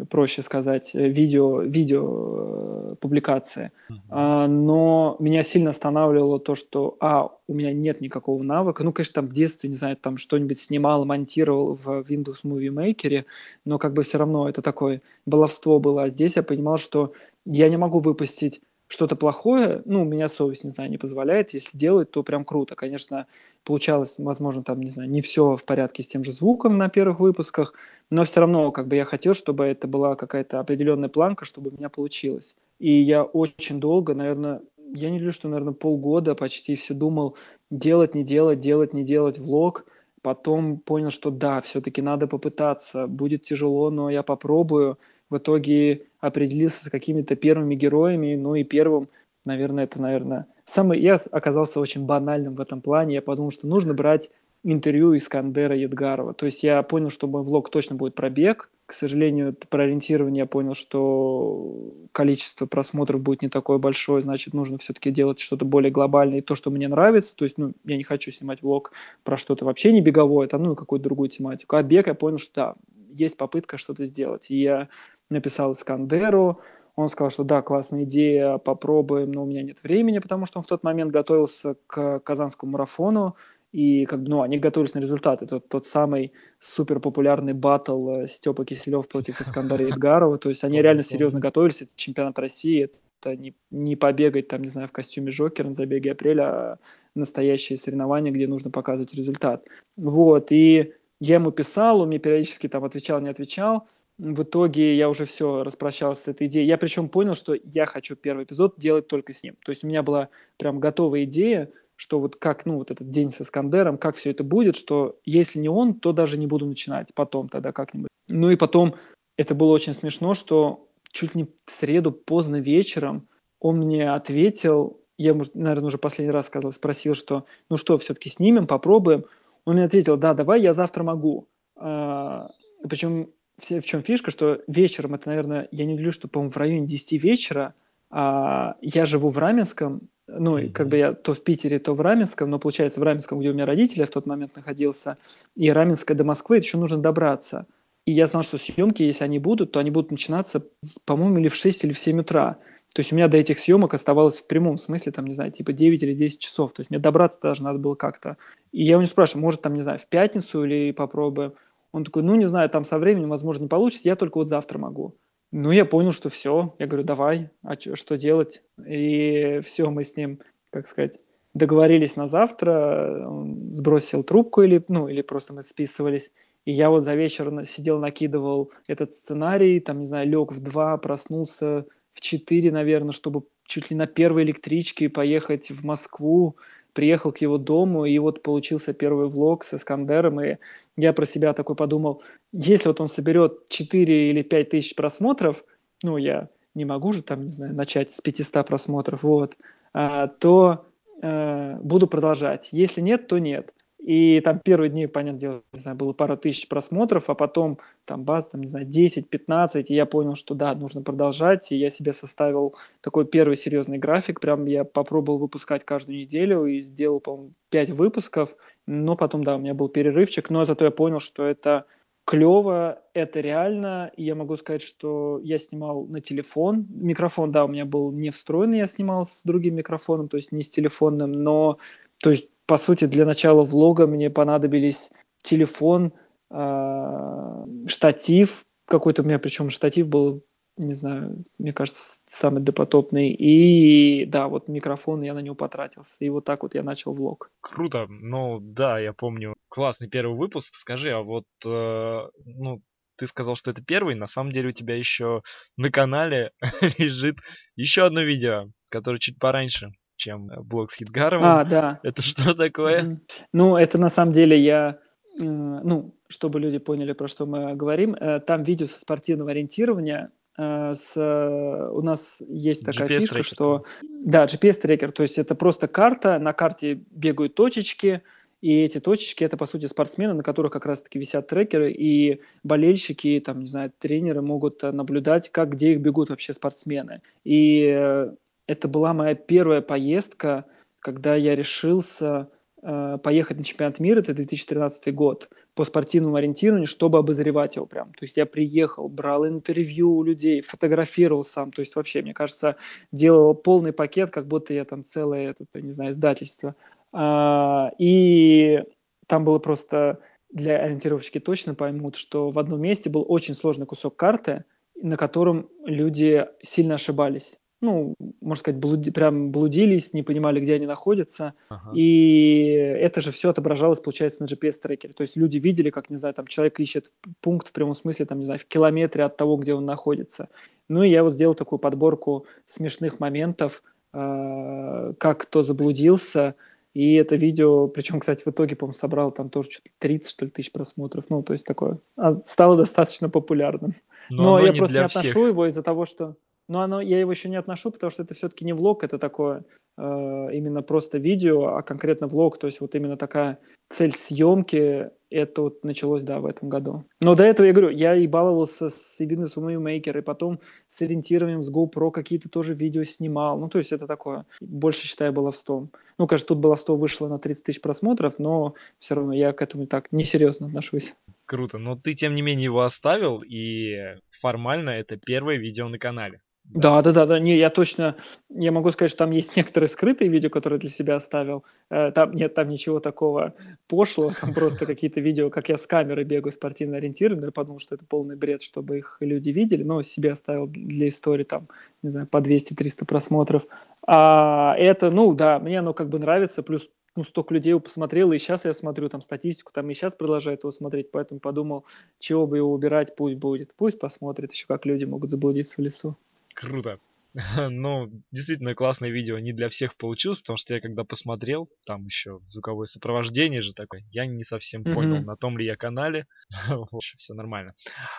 проще сказать, э, видео, видео э, публикации. Uh-huh. А, но меня сильно останавливало то, что, а, у меня нет никакого навыка. Ну, конечно, там в детстве, не знаю, там что-нибудь снимал, монтировал в Windows Movie Maker, но как бы все равно это такое баловство было. А здесь я понимал, что я не могу выпустить что-то плохое, ну, у меня совесть, не знаю, не позволяет. Если делать, то прям круто. Конечно, получалось, возможно, там, не знаю, не все в порядке с тем же звуком на первых выпусках, но все равно, как бы я хотел, чтобы это была какая-то определенная планка, чтобы у меня получилось. И я очень долго, наверное, я не люблю, что, наверное, полгода почти все думал, делать, не делать, делать, не делать влог. Потом понял, что да, все-таки надо попытаться. Будет тяжело, но я попробую в итоге определился с какими-то первыми героями, ну и первым, наверное, это, наверное, самый... Я оказался очень банальным в этом плане, я подумал, что нужно брать интервью Искандера Едгарова. То есть я понял, что мой влог точно будет про бег. К сожалению, про ориентирование я понял, что количество просмотров будет не такое большое, значит, нужно все-таки делать что-то более глобальное и то, что мне нравится. То есть, ну, я не хочу снимать влог про что-то вообще не беговое, там, ну, какую-то другую тематику. А бег я понял, что да, есть попытка что-то сделать. И я написал Искандеру, он сказал, что да, классная идея, попробуем, но у меня нет времени, потому что он в тот момент готовился к Казанскому марафону, и как бы, ну, они готовились на результат. Это тот самый супер популярный батл э, Степа Киселев против Искандара Едгарова. То есть они реально серьезно готовились. Это чемпионат России, это не, не побегать там, не знаю, в костюме Джокера на забеге апреля, а настоящие соревнования, где нужно показывать результат. Вот, и я ему писал, он мне периодически там отвечал, не отвечал. В итоге я уже все распрощался с этой идеей. Я причем понял, что я хочу первый эпизод делать только с ним. То есть у меня была прям готовая идея, что вот как, ну, вот этот день с Искандером, как все это будет, что если не он, то даже не буду начинать потом тогда как-нибудь. Ну и потом это было очень смешно, что чуть не в среду поздно вечером он мне ответил, я, наверное, уже последний раз сказал, спросил, что ну что, все-таки снимем, попробуем. Он мне ответил, да, давай, я завтра могу. А, причем все, в чем фишка, что вечером, это, наверное, я не люблю, что, по-моему, в районе 10 вечера, а я живу в Раменском, ну, mm-hmm. как бы я то в Питере, то в Раменском, но получается в Раменском, где у меня родители в тот момент находился, и Раменское до Москвы, это еще нужно добраться. И я знал, что съемки, если они будут, то они будут начинаться, по-моему, или в 6, или в 7 утра. То есть у меня до этих съемок оставалось в прямом смысле, там, не знаю, типа 9 или 10 часов. То есть мне добраться даже надо было как-то. И я у него спрашиваю, может, там, не знаю, в пятницу или попробуем. Он такой, ну, не знаю, там со временем, возможно, не получится, я только вот завтра могу. Ну, я понял, что все. Я говорю, давай, а чё, что делать? И все, мы с ним, как сказать, договорились на завтра, он сбросил трубку или, ну, или просто мы списывались. И я вот за вечер сидел, накидывал этот сценарий, там, не знаю, лег в два, проснулся в четыре, наверное, чтобы чуть ли на первой электричке поехать в Москву, приехал к его дому, и вот получился первый влог с Искандером, и я про себя такой подумал, если вот он соберет 4 или 5 тысяч просмотров, ну, я не могу же там, не знаю, начать с 500 просмотров, вот, а, то а, буду продолжать. Если нет, то нет. И там первые дни, понятное дело, не знаю, было пару тысяч просмотров, а потом там бац, там, не знаю, 10-15, и я понял, что да, нужно продолжать, и я себе составил такой первый серьезный график, прям я попробовал выпускать каждую неделю и сделал, по-моему, 5 выпусков, но потом, да, у меня был перерывчик, но зато я понял, что это клево, это реально, и я могу сказать, что я снимал на телефон, микрофон, да, у меня был не встроенный, я снимал с другим микрофоном, то есть не с телефонным, но, то есть по сути, для начала влога мне понадобились телефон, э, штатив, какой-то у меня, причем штатив был, не знаю, мне кажется, самый допотопный. И да, вот микрофон, я на него потратился. И вот так вот я начал влог. Круто. Ну да, я помню. Классный первый выпуск. Скажи, а вот, э, ну, ты сказал, что это первый, на самом деле у тебя еще на канале лежит еще одно видео, которое чуть пораньше чем э, блог с Хитгаровым. А, да. Это что такое? Mm-hmm. Ну, это на самом деле я, э, ну, чтобы люди поняли, про что мы говорим, э, там видео со спортивного ориентирования, с, у нас есть такая GPS фишка, что... Да, GPS-трекер, то есть это просто карта, на карте бегают точечки, и эти точечки это, по сути, спортсмены, на которых как раз-таки висят трекеры, и болельщики, там, не знаю, тренеры могут наблюдать, как, где их бегут вообще спортсмены. И это была моя первая поездка, когда я решился э, поехать на чемпионат мира, это 2013 год, по спортивному ориентированию, чтобы обозревать его прям. То есть я приехал, брал интервью у людей, фотографировал сам. То есть вообще, мне кажется, делал полный пакет, как будто я там целое, это, не знаю, издательство. А, и там было просто для ориентировщики точно поймут, что в одном месте был очень сложный кусок карты, на котором люди сильно ошибались ну, можно сказать, блуди, прям блудились, не понимали, где они находятся. Ага. И это же все отображалось, получается, на GPS-трекере. То есть люди видели, как, не знаю, там человек ищет пункт в прямом смысле, там, не знаю, в километре от того, где он находится. Ну и я вот сделал такую подборку смешных моментов, э, как кто заблудился. И это видео, причем, кстати, в итоге, по-моему, собрал там тоже что-то 30, что ли, тысяч просмотров. Ну, то есть такое. А, стало достаточно популярным. Но, Но я просто не отношу всех. его из-за того, что но оно, я его еще не отношу, потому что это все-таки не влог, это такое э, именно просто видео, а конкретно влог, то есть вот именно такая цель съемки, это вот началось, да, в этом году. Но до этого, я говорю, я и баловался с Windows Maker, и потом с ориентированием, с GoPro какие-то тоже видео снимал. Ну, то есть это такое, больше, считаю, баловством. Ну, конечно, тут баловство вышло на 30 тысяч просмотров, но все равно я к этому так несерьезно отношусь. Круто, но ты, тем не менее, его оставил, и формально это первое видео на канале Да, да, да, да. Не, я точно, я могу сказать, что там есть некоторые скрытые видео, которые для себя оставил. Э, там нет там ничего такого пошлого, там просто какие-то видео, как я с камерой бегаю спортивно ориентированно. Я подумал, что это полный бред, чтобы их люди видели, но себе оставил для истории там, не знаю, по 200-300 просмотров. А это, ну да, мне оно как бы нравится, плюс ну, столько людей его посмотрело, и сейчас я смотрю там статистику, там и сейчас продолжают его смотреть, поэтому подумал, чего бы его убирать, пусть будет, пусть посмотрит еще, как люди могут заблудиться в лесу. Круто. Ну, действительно классное видео. Не для всех получилось, потому что я когда посмотрел, там еще звуковое сопровождение же такое, я не совсем понял, Мгм. на том ли я канале. все нормально.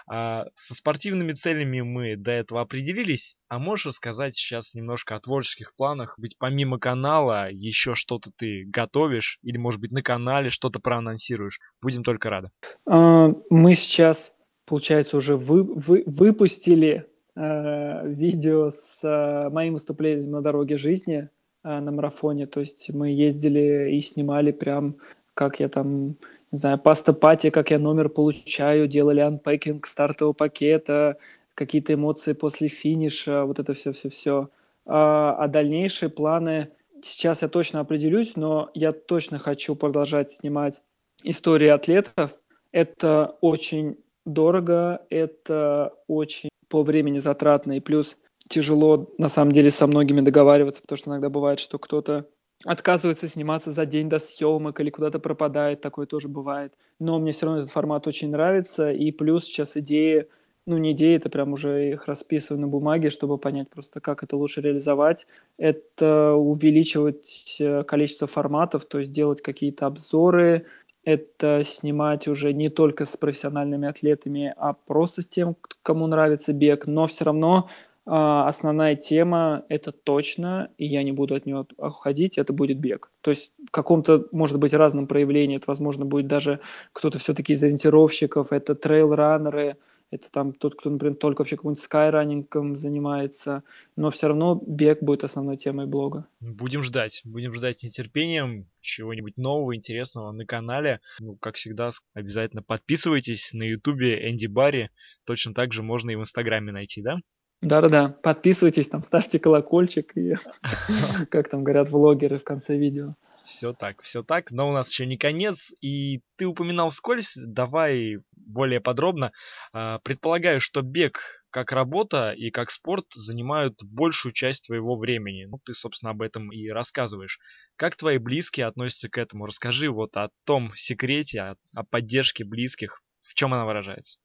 А, со спортивными целями мы до этого определились. А можешь рассказать сейчас немножко о творческих планах? Быть помимо канала еще что-то ты готовишь? Или, может быть, на канале что-то проанонсируешь? Будем только рады. А, мы сейчас, получается, уже вы вы выпустили видео с э, моим выступлением на дороге жизни э, на марафоне. То есть мы ездили и снимали прям, как я там, не знаю, паста-пати, как я номер получаю, делали анпекинг стартового пакета, какие-то эмоции после финиша, вот это все-все-все. А, а дальнейшие планы, сейчас я точно определюсь, но я точно хочу продолжать снимать истории атлетов. Это очень дорого, это очень по времени затратно, и плюс тяжело на самом деле со многими договариваться, потому что иногда бывает, что кто-то отказывается сниматься за день до съемок или куда-то пропадает, такое тоже бывает. Но мне все равно этот формат очень нравится, и плюс сейчас идеи, ну не идеи, это прям уже их расписываю на бумаге, чтобы понять просто, как это лучше реализовать. Это увеличивать э, количество форматов, то есть делать какие-то обзоры, это снимать уже не только с профессиональными атлетами, а просто с тем, кому нравится бег, но все равно а, основная тема это точно, и я не буду от нее уходить, это будет бег. То есть в каком-то, может быть, разном проявлении, это, возможно, будет даже кто-то все-таки из ориентировщиков, это трейл-раннеры, это там тот, кто, например, только вообще каким-нибудь скайранингом занимается, но все равно бег будет основной темой блога. Будем ждать, будем ждать с нетерпением чего-нибудь нового, интересного на канале. Ну, как всегда, обязательно подписывайтесь на ютубе Энди Барри. Точно так же можно и в инстаграме найти, да? Да-да-да, подписывайтесь, там ставьте колокольчик и, как там говорят влогеры в конце видео. Все так, все так, но у нас еще не конец, и ты упоминал вскользь, давай более подробно. А, предполагаю, что бег как работа и как спорт занимают большую часть твоего времени. Ну, ты, собственно, об этом и рассказываешь. Как твои близкие относятся к этому? Расскажи вот о том секрете, о, о поддержке близких. В чем она выражается?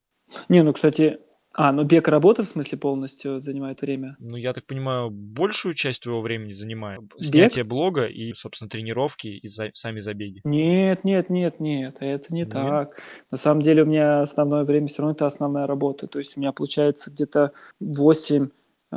Не, ну, кстати, а, ну бег работа, в смысле, полностью занимает время? Ну, я так понимаю, большую часть твоего времени занимает снятие Бег? блога и, собственно, тренировки и за- сами забеги. Нет, нет, нет, нет, это не Нет? так. На самом деле у меня основное время все равно это основная работа. То есть у меня получается где-то 8 э,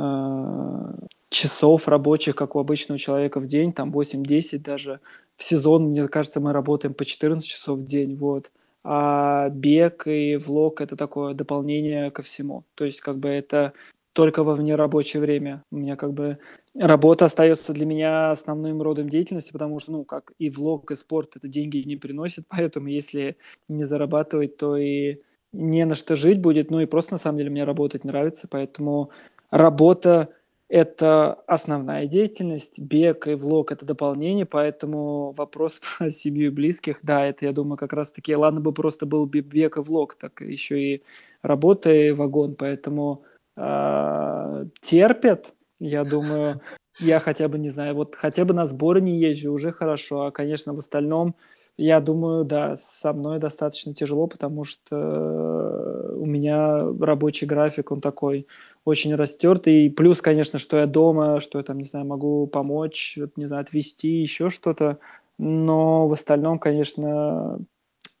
часов рабочих, как у обычного человека в день, там 8-10 даже. В сезон, мне кажется, мы работаем по 14 часов в день, вот. А бег и влог- это такое дополнение ко всему. То есть как бы это только во внерабочее время. У меня как бы работа остается для меня основным родом деятельности, потому что, ну, как и влог, и спорт это деньги не приносят, поэтому если не зарабатывать, то и не на что жить будет. Ну и просто на самом деле мне работать нравится, поэтому работа это основная деятельность, бег и влог это дополнение, поэтому вопрос про семью и близких, да, это, я думаю, как раз-таки, ладно бы просто был бы бег и влог, так еще и работа и вагон, поэтому а, терпят, я думаю, я хотя бы, не знаю, вот хотя бы на сборы не езжу, уже хорошо, а, конечно, в остальном, я думаю, да, со мной достаточно тяжело, потому что у меня рабочий график, он такой очень растертый. И плюс, конечно, что я дома, что я там, не знаю, могу помочь, не знаю, отвезти, еще что-то. Но в остальном, конечно,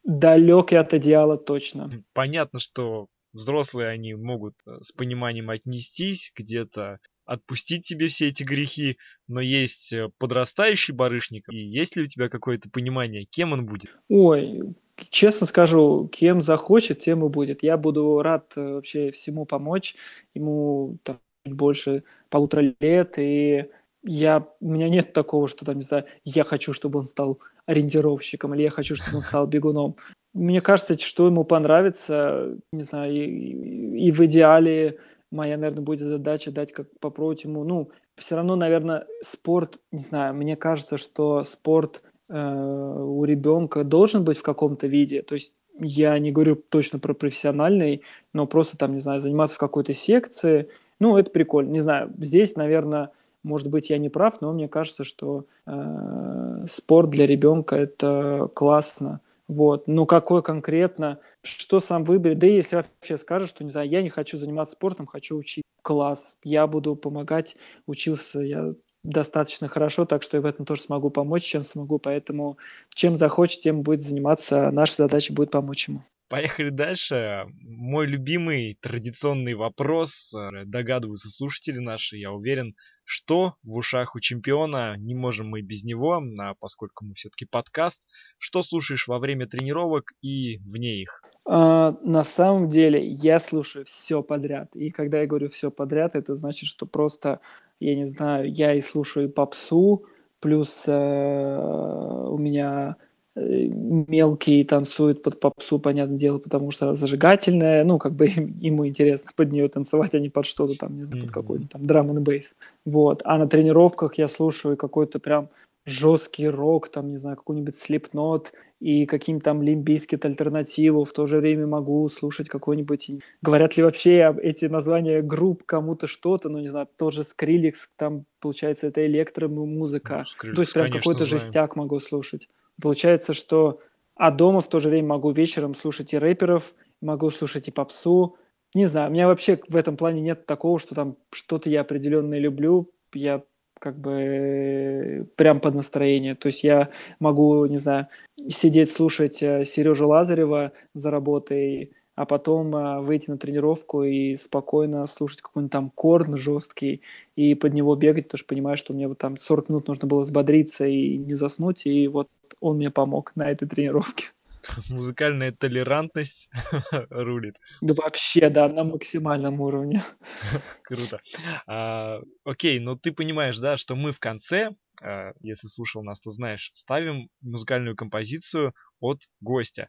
далек я от идеала точно. Понятно, что взрослые, они могут э, с пониманием отнестись, где-то отпустить тебе все эти грехи, но есть э, подрастающий барышник, и есть ли у тебя какое-то понимание, кем он будет? Ой, честно скажу, кем захочет, тем и будет. Я буду рад э, вообще всему помочь. Ему там больше полутора лет, и я, у меня нет такого, что там, не знаю, я хочу, чтобы он стал ориентировщиком, или я хочу, чтобы он стал бегуном. Мне кажется, что ему понравится, не знаю, и, и в идеале моя, наверное, будет задача дать как попробовать ему, ну, все равно, наверное, спорт, не знаю, мне кажется, что спорт э, у ребенка должен быть в каком-то виде, то есть я не говорю точно про профессиональный, но просто там, не знаю, заниматься в какой-то секции, ну, это прикольно. Не знаю, здесь, наверное, может быть, я не прав, но мне кажется, что э, спорт для ребенка это классно. Вот. Ну, какой конкретно, что сам выберет. Да и если вообще скажешь, что, не знаю, я не хочу заниматься спортом, хочу учить класс, я буду помогать, учился я достаточно хорошо, так что я в этом тоже смогу помочь, чем смогу. Поэтому чем захочет, тем будет заниматься. Наша задача будет помочь ему. Поехали дальше. Мой любимый традиционный вопрос. Э, догадываются слушатели наши, я уверен, что в ушах у чемпиона. Не можем мы без него, а поскольку мы все-таки подкаст. Что слушаешь во время тренировок и вне их? А, на самом деле я слушаю все подряд. И когда я говорю все подряд, это значит, что просто, я не знаю, я и слушаю попсу, плюс э, у меня Мелкий танцует под попсу, понятное дело, потому что зажигательная, ну, как бы ему интересно под нее танцевать, а не под что-то там, не знаю, под какой-нибудь там драм н бейс. Вот. А на тренировках я слушаю какой-то прям жесткий рок, там, не знаю, какой-нибудь слепнот и каким-то там лимбийскит альтернативу, в то же время могу слушать какой-нибудь... Говорят ли вообще эти названия групп кому-то что-то, ну, не знаю, тоже Скриликс, там, получается, это электромузыка. Ну, то есть прям какой-то жестяк могу слушать. Получается, что а дома в то же время могу вечером слушать и рэперов, могу слушать и попсу. Не знаю, у меня вообще в этом плане нет такого, что там что-то я определенное люблю. Я как бы прям под настроение. То есть я могу, не знаю, сидеть, слушать э, Сережу Лазарева за работой, а потом а, выйти на тренировку и спокойно слушать какой-нибудь там корн жесткий и под него бегать, потому что понимаю, что мне вот там 40 минут нужно было взбодриться и не заснуть, и вот он мне помог на этой тренировке. Музыкальная толерантность рулит. Да вообще, да, на максимальном уровне. Круто. А, окей, ну ты понимаешь, да, что мы в конце, а, если слушал нас, то знаешь, ставим музыкальную композицию от гостя.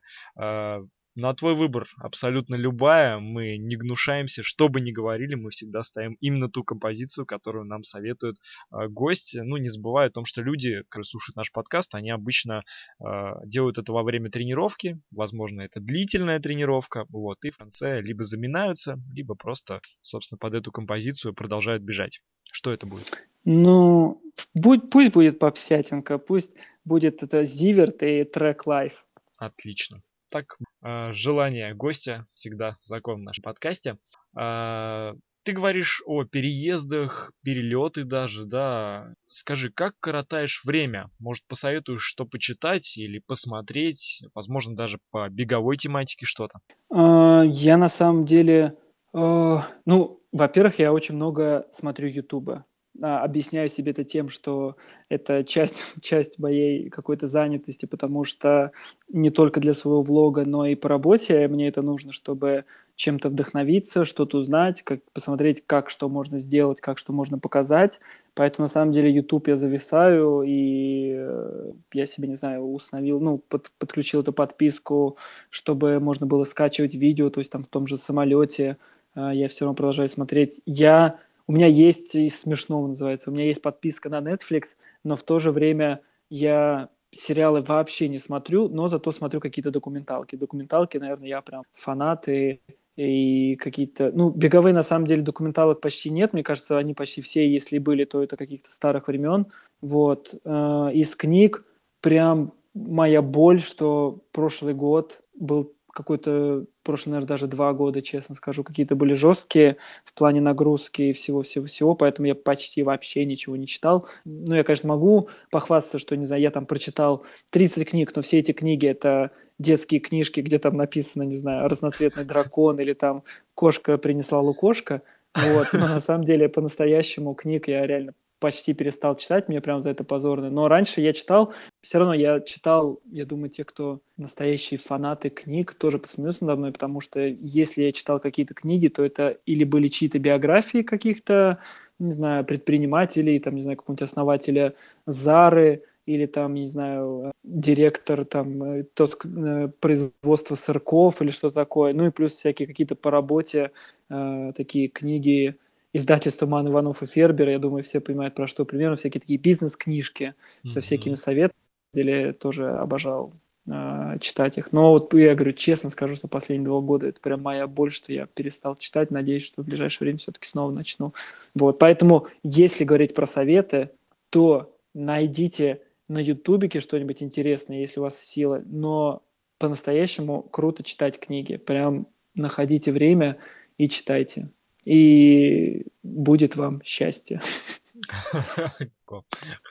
На твой выбор абсолютно любая. Мы не гнушаемся, что бы ни говорили, мы всегда ставим именно ту композицию, которую нам советует э, гость. Ну, не забывая о том, что люди, которые слушают наш подкаст, они обычно э, делают это во время тренировки. Возможно, это длительная тренировка. Вот, и в конце либо заминаются, либо просто, собственно, под эту композицию продолжают бежать. Что это будет? Ну, будь, пусть будет попсятинка, пусть будет это Зиверт и трек Life. Отлично так э, желание гостя всегда закон в нашем подкасте. Э, ты говоришь о переездах, перелеты даже, да. Скажи, как коротаешь время? Может, посоветуешь, что почитать или посмотреть? Возможно, даже по беговой тематике что-то? А, я на самом деле... Э, ну, во-первых, я очень много смотрю Ютуба. А, объясняю себе это тем, что это часть, часть моей какой-то занятости, потому что не только для своего влога, но и по работе мне это нужно, чтобы чем-то вдохновиться, что-то узнать, как посмотреть, как что можно сделать, как что можно показать. Поэтому на самом деле YouTube я зависаю, и э, я себе, не знаю, установил, ну, под, подключил эту подписку, чтобы можно было скачивать видео, то есть там в том же самолете э, я все равно продолжаю смотреть. Я у меня есть и смешного называется, у меня есть подписка на Netflix, но в то же время я сериалы вообще не смотрю, но зато смотрю какие-то документалки. Документалки, наверное, я прям фанат и, и какие-то... Ну, беговые, на самом деле, документалок почти нет. Мне кажется, они почти все, если были, то это каких-то старых времен. Вот. Э, из книг прям моя боль, что прошлый год был какой-то прошлый, наверное, даже два года, честно скажу, какие-то были жесткие в плане нагрузки и всего-всего-всего, поэтому я почти вообще ничего не читал. Ну, я, конечно, могу похвастаться, что, не знаю, я там прочитал 30 книг, но все эти книги — это детские книжки, где там написано, не знаю, разноцветный дракон или там кошка принесла лукошка, вот, но на самом деле по-настоящему книг я реально почти перестал читать, мне прям за это позорно. Но раньше я читал, все равно я читал, я думаю, те, кто настоящие фанаты книг, тоже посмеются надо мной, потому что если я читал какие-то книги, то это или были чьи-то биографии каких-то, не знаю, предпринимателей, там, не знаю, какого-нибудь основателя Зары, или там, не знаю, директор там э, тот э, производства сырков или что такое. Ну и плюс всякие какие-то по работе э, такие книги издательства Ман Иванов и Фербер. Я думаю, все понимают, про что примерно. Всякие такие бизнес-книжки mm-hmm. со всякими советами. Или тоже обожал э, читать их. Но вот я говорю, честно скажу, что последние два года это прям моя боль, что я перестал читать. Надеюсь, что в ближайшее время все-таки снова начну. Вот, поэтому, если говорить про советы, то найдите на ютубике что-нибудь интересное, если у вас сила, но по-настоящему круто читать книги. Прям находите время и читайте. И будет вам счастье.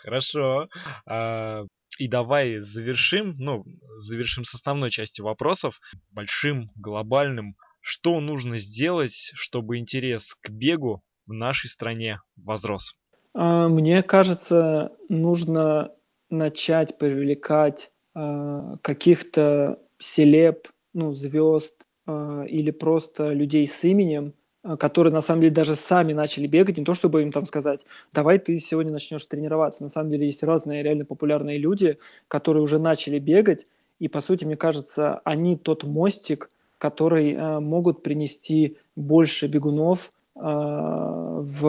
Хорошо. А, и давай завершим, ну, завершим с основной частью вопросов, большим, глобальным. Что нужно сделать, чтобы интерес к бегу в нашей стране возрос? А, мне кажется, нужно начать привлекать э, каких-то селеб, ну, звезд или просто людей с именем, которые на самом деле даже сами начали бегать, не то чтобы им там сказать, давай ты сегодня начнешь тренироваться. На самом деле есть разные реально популярные люди, которые уже начали бегать, и по сути, мне кажется, они тот мостик, который э, могут принести больше бегунов э, в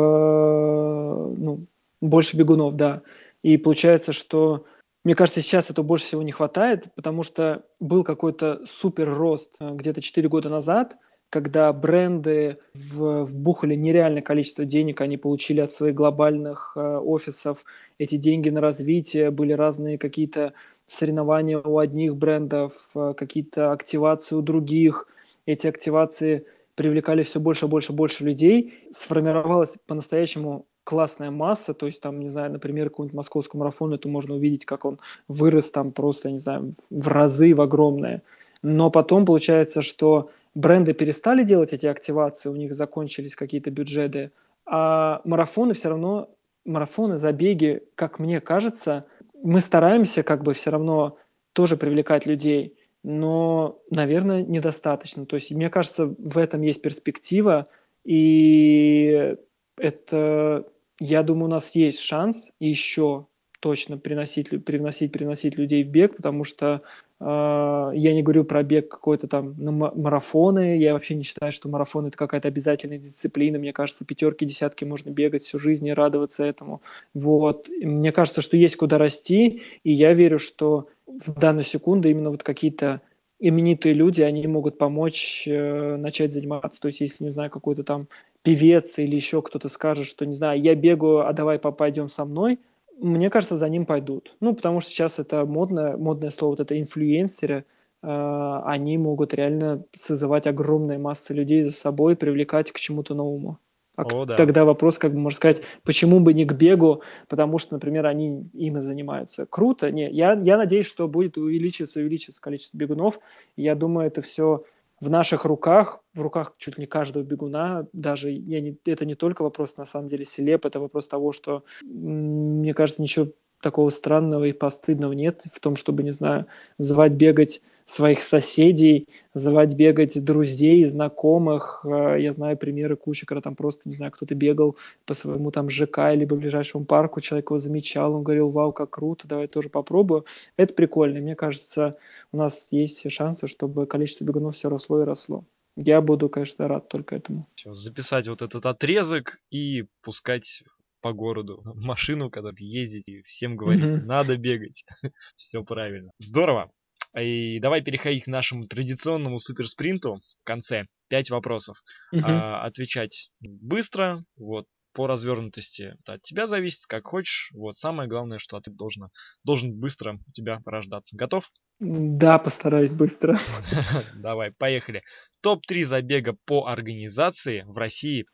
ну, больше бегунов, да. И получается, что мне кажется, сейчас этого больше всего не хватает, потому что был какой-то супер рост э, где-то 4 года назад, когда бренды вбухали нереальное количество денег, они получили от своих глобальных э, офисов эти деньги на развитие, были разные какие-то соревнования у одних брендов, э, какие-то активации у других. Эти активации привлекали все больше, больше, больше людей. Сформировалась по-настоящему классная масса, то есть там, не знаю, например, какой-нибудь московский марафон, это можно увидеть, как он вырос там просто, не знаю, в разы, в огромное. Но потом получается, что бренды перестали делать эти активации, у них закончились какие-то бюджеты, а марафоны все равно, марафоны, забеги, как мне кажется, мы стараемся как бы все равно тоже привлекать людей, но, наверное, недостаточно. То есть, мне кажется, в этом есть перспектива, и это я думаю, у нас есть шанс еще точно приносить, приносить, приносить людей в бег, потому что э, я не говорю про бег какой-то там на марафоны, я вообще не считаю, что марафон это какая-то обязательная дисциплина, мне кажется, пятерки, десятки можно бегать всю жизнь и радоваться этому, вот, и мне кажется, что есть куда расти, и я верю, что в данную секунду именно вот какие-то именитые люди, они могут помочь э, начать заниматься. То есть, если, не знаю, какой-то там певец или еще кто-то скажет, что, не знаю, я бегаю, а давай пойдем со мной, мне кажется, за ним пойдут. Ну, потому что сейчас это модное, модное слово, вот это инфлюенсеры, э, они могут реально созывать огромные массы людей за собой, привлекать к чему-то новому. А О, да. тогда вопрос, как бы можно сказать, почему бы не к бегу, потому что, например, они им и занимаются. Круто. Не, я, я надеюсь, что будет увеличиться, увеличиться количество бегунов. Я думаю, это все в наших руках, в руках чуть не каждого бегуна, даже я не, это не только вопрос, на самом деле, селеп, это вопрос того, что, мне кажется, ничего такого странного и постыдного нет в том, чтобы, не знаю, звать бегать своих соседей, звать бегать друзей, знакомых. Э, я знаю примеры кучи, когда там просто, не знаю, кто-то бегал по своему там ЖК, либо ближайшему парку, человек его замечал, он говорил, вау, как круто, давай тоже попробую. Это прикольно. Мне кажется, у нас есть шансы, чтобы количество бегунов все росло и росло. Я буду, конечно, рад только этому. Записать вот этот отрезок и пускать по городу машину, когда ездите, всем говорить, надо бегать. Все правильно. Здорово. И давай переходить к нашему традиционному суперспринту в конце. Пять вопросов. А, отвечать быстро, вот, по развернутости это от тебя зависит, как хочешь. Вот самое главное, что ты должен, должен быстро у тебя рождаться. Готов? Да, постараюсь быстро. Давай, поехали. Топ-3 забега по организации в России.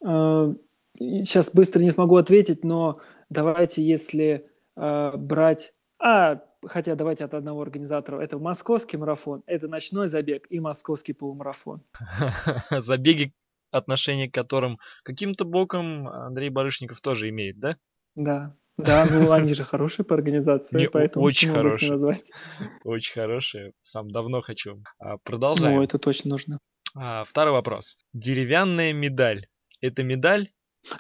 Сейчас быстро не смогу ответить, но давайте, если э, брать... А, хотя давайте от одного организатора. Это московский марафон, это ночной забег и московский полумарафон. Забеги, отношение к которым каким-то боком Андрей Барышников тоже имеет, да? Да. Да, ну они же хорошие по организации, Не, поэтому очень хорошие. назвать. Очень хорошие. Сам давно хочу. А, продолжаем. Ну, это точно нужно. А, второй вопрос. Деревянная медаль. Это медаль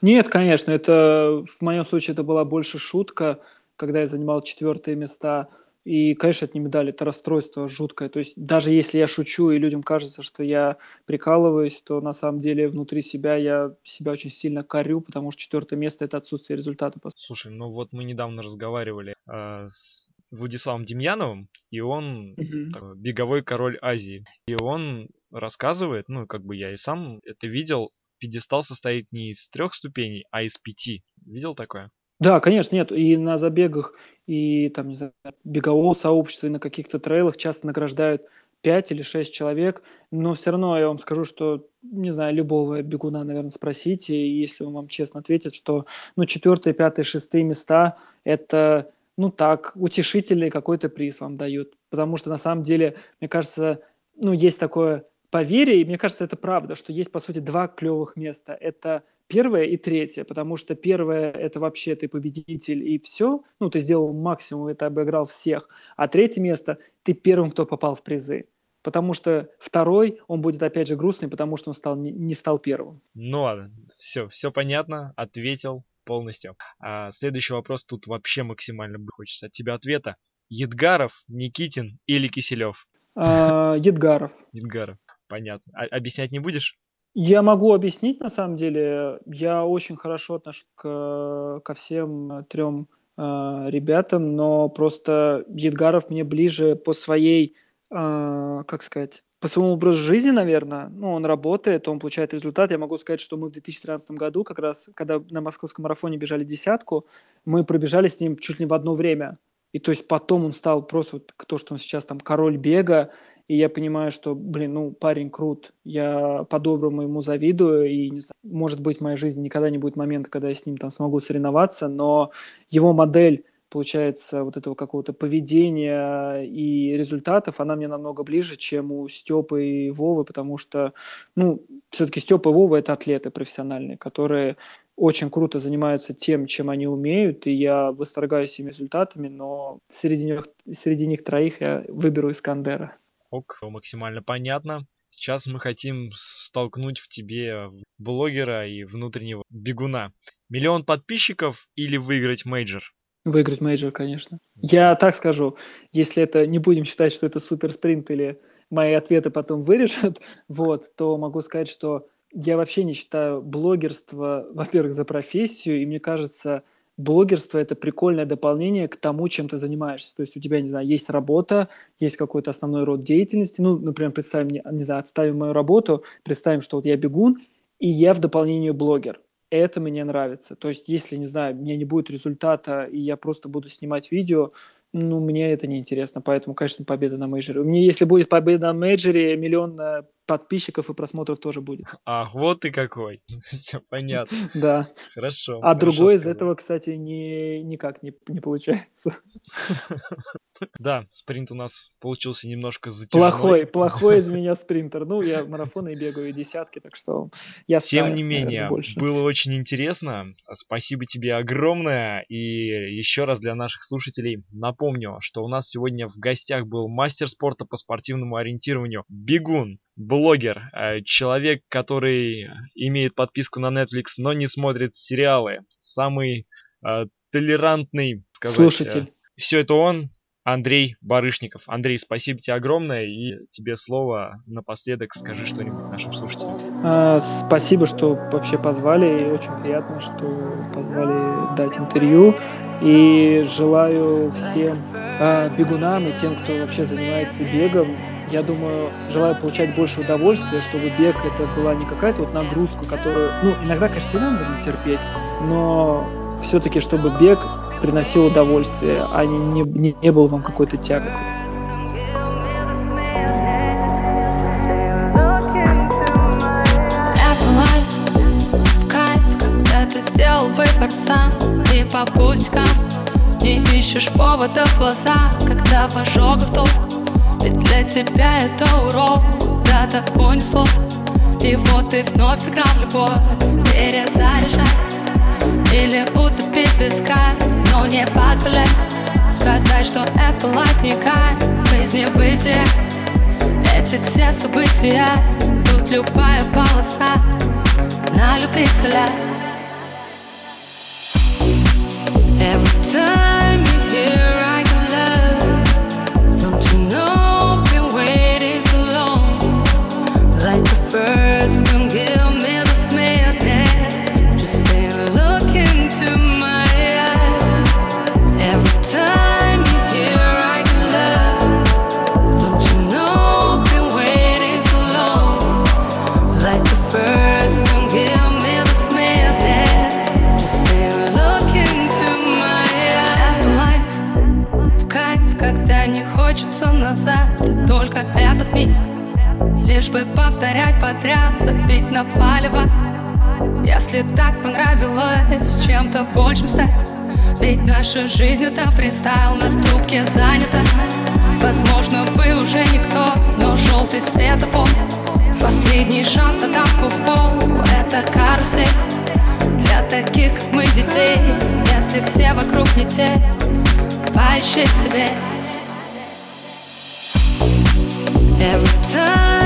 нет, конечно, это в моем случае это была больше шутка. когда я занимал четвертые места. И, конечно, это не медаль, это расстройство жуткое. То есть даже если я шучу, и людям кажется, что я прикалываюсь, то на самом деле внутри себя я себя очень сильно корю, потому что четвертое место – это отсутствие результата. Слушай, ну вот мы недавно разговаривали э, с Владиславом Демьяновым, и он Мгм. такой беговой король Азии. И он рассказывает, ну, как бы я и сам это видел, пьедестал состоит не из трех ступеней, а из пяти. Видел такое? Да, конечно, нет. И на забегах, и там, не знаю, бегового сообщества, и на каких-то трейлах часто награждают 5 или 6 человек. Но все равно я вам скажу, что, не знаю, любого бегуна, наверное, спросите, и если он вам честно ответит, что, ну, четвертые, пятые, шестые места – это, ну, так, утешительный какой-то приз вам дают. Потому что, на самом деле, мне кажется, ну, есть такое поверие, и мне кажется, это правда, что есть, по сути, два клевых места. Это первое и третье, потому что первое – это вообще ты победитель и все, ну, ты сделал максимум, ты обыграл всех, а третье место – ты первым, кто попал в призы. Потому что второй, он будет опять же грустный, потому что он стал, не, не стал первым. Ну ладно, все, все понятно, ответил полностью. А следующий вопрос тут вообще максимально хочется от тебя ответа. Едгаров, Никитин или Киселев? А, Едгаров. Едгаров, понятно. А, объяснять не будешь? Я могу объяснить, на самом деле. Я очень хорошо отношусь к, ко всем трем э, ребятам, но просто Едгаров мне ближе по своей, э, как сказать, по своему образу жизни, наверное. Ну, он работает, он получает результат. Я могу сказать, что мы в 2013 году, как раз, когда на московском марафоне бежали десятку, мы пробежали с ним чуть ли не в одно время. И то есть потом он стал просто вот то, что он сейчас там король бега, и я понимаю, что, блин, ну, парень крут, я по-доброму ему завидую, и, не знаю, может быть, в моей жизни никогда не будет момента, когда я с ним там смогу соревноваться, но его модель, получается, вот этого какого-то поведения и результатов, она мне намного ближе, чем у Степы и Вовы, потому что, ну, все-таки Степа и Вова – это атлеты профессиональные, которые очень круто занимаются тем, чем они умеют, и я восторгаюсь ими результатами, но среди них, среди них троих я выберу Искандера. Ок, максимально понятно. Сейчас мы хотим столкнуть в тебе блогера и внутреннего бегуна. Миллион подписчиков или выиграть мейджор? Выиграть мейджор, конечно. Я так скажу, если это не будем считать, что это супер спринт или мои ответы потом вырежут, вот, то могу сказать, что я вообще не считаю блогерство, во-первых, за профессию, и мне кажется, блогерство – это прикольное дополнение к тому, чем ты занимаешься. То есть у тебя, не знаю, есть работа, есть какой-то основной род деятельности. Ну, например, представим, не, не знаю, отставим мою работу, представим, что вот я бегун, и я в дополнение блогер. Это мне нравится. То есть если, не знаю, у меня не будет результата, и я просто буду снимать видео, ну, мне это не интересно, поэтому, конечно, победа на мейджоре. У меня, если будет победа на мейджоре, миллион э, подписчиков и просмотров тоже будет. Ах, вот ты какой. Все понятно. Да. Хорошо. А другой из этого, кстати, не, никак не, не получается. Да, спринт у нас получился немножко затяжной. Плохой, плохой из меня спринтер. Ну, я марафоны бегаю и десятки, так что я Тем не менее, больше. было очень интересно. Спасибо тебе огромное. И еще раз для наших слушателей напомню, что у нас сегодня в гостях был мастер спорта по спортивному ориентированию, бегун, блогер, э, человек, который имеет подписку на Netflix, но не смотрит сериалы, самый э, толерантный, сказать, Слушатель. все это он, Андрей Барышников. Андрей, спасибо тебе огромное, и тебе слово напоследок скажи что-нибудь нашим слушателям. А, Спасибо, что вообще позвали, и очень приятно, что позвали дать интервью. И желаю всем а, бегунам и тем, кто вообще занимается бегом, я думаю, желаю получать больше удовольствия, чтобы бег это была не какая-то вот нагрузка, которую, ну, иногда, конечно, всегда нужно терпеть, но все-таки, чтобы бег приносил удовольствие, а не, не, не был вам какой-то тяготой. Это лайф, в кайф, когда ты сделал выбор сам И по пустякам не ищешь повода в глаза Когда в ожогах толк, ведь для тебя это урок. Куда-то унесло, и вот ты вновь сыграл любовь. Перезаряжай. Или утопить песка Но не позволяй сказать, что это лайф не кайф. Бытие эти все события. Тут любая полоса на любителя. Every time так понравилось Чем-то большим стать. Ведь наша жизнь это фристайл На трубке занята. Возможно вы уже никто Но желтый светофор. Последний шанс на тапку в пол Это карусель. Для таких, как мы, детей Если все вокруг не те Поищи себе. Every time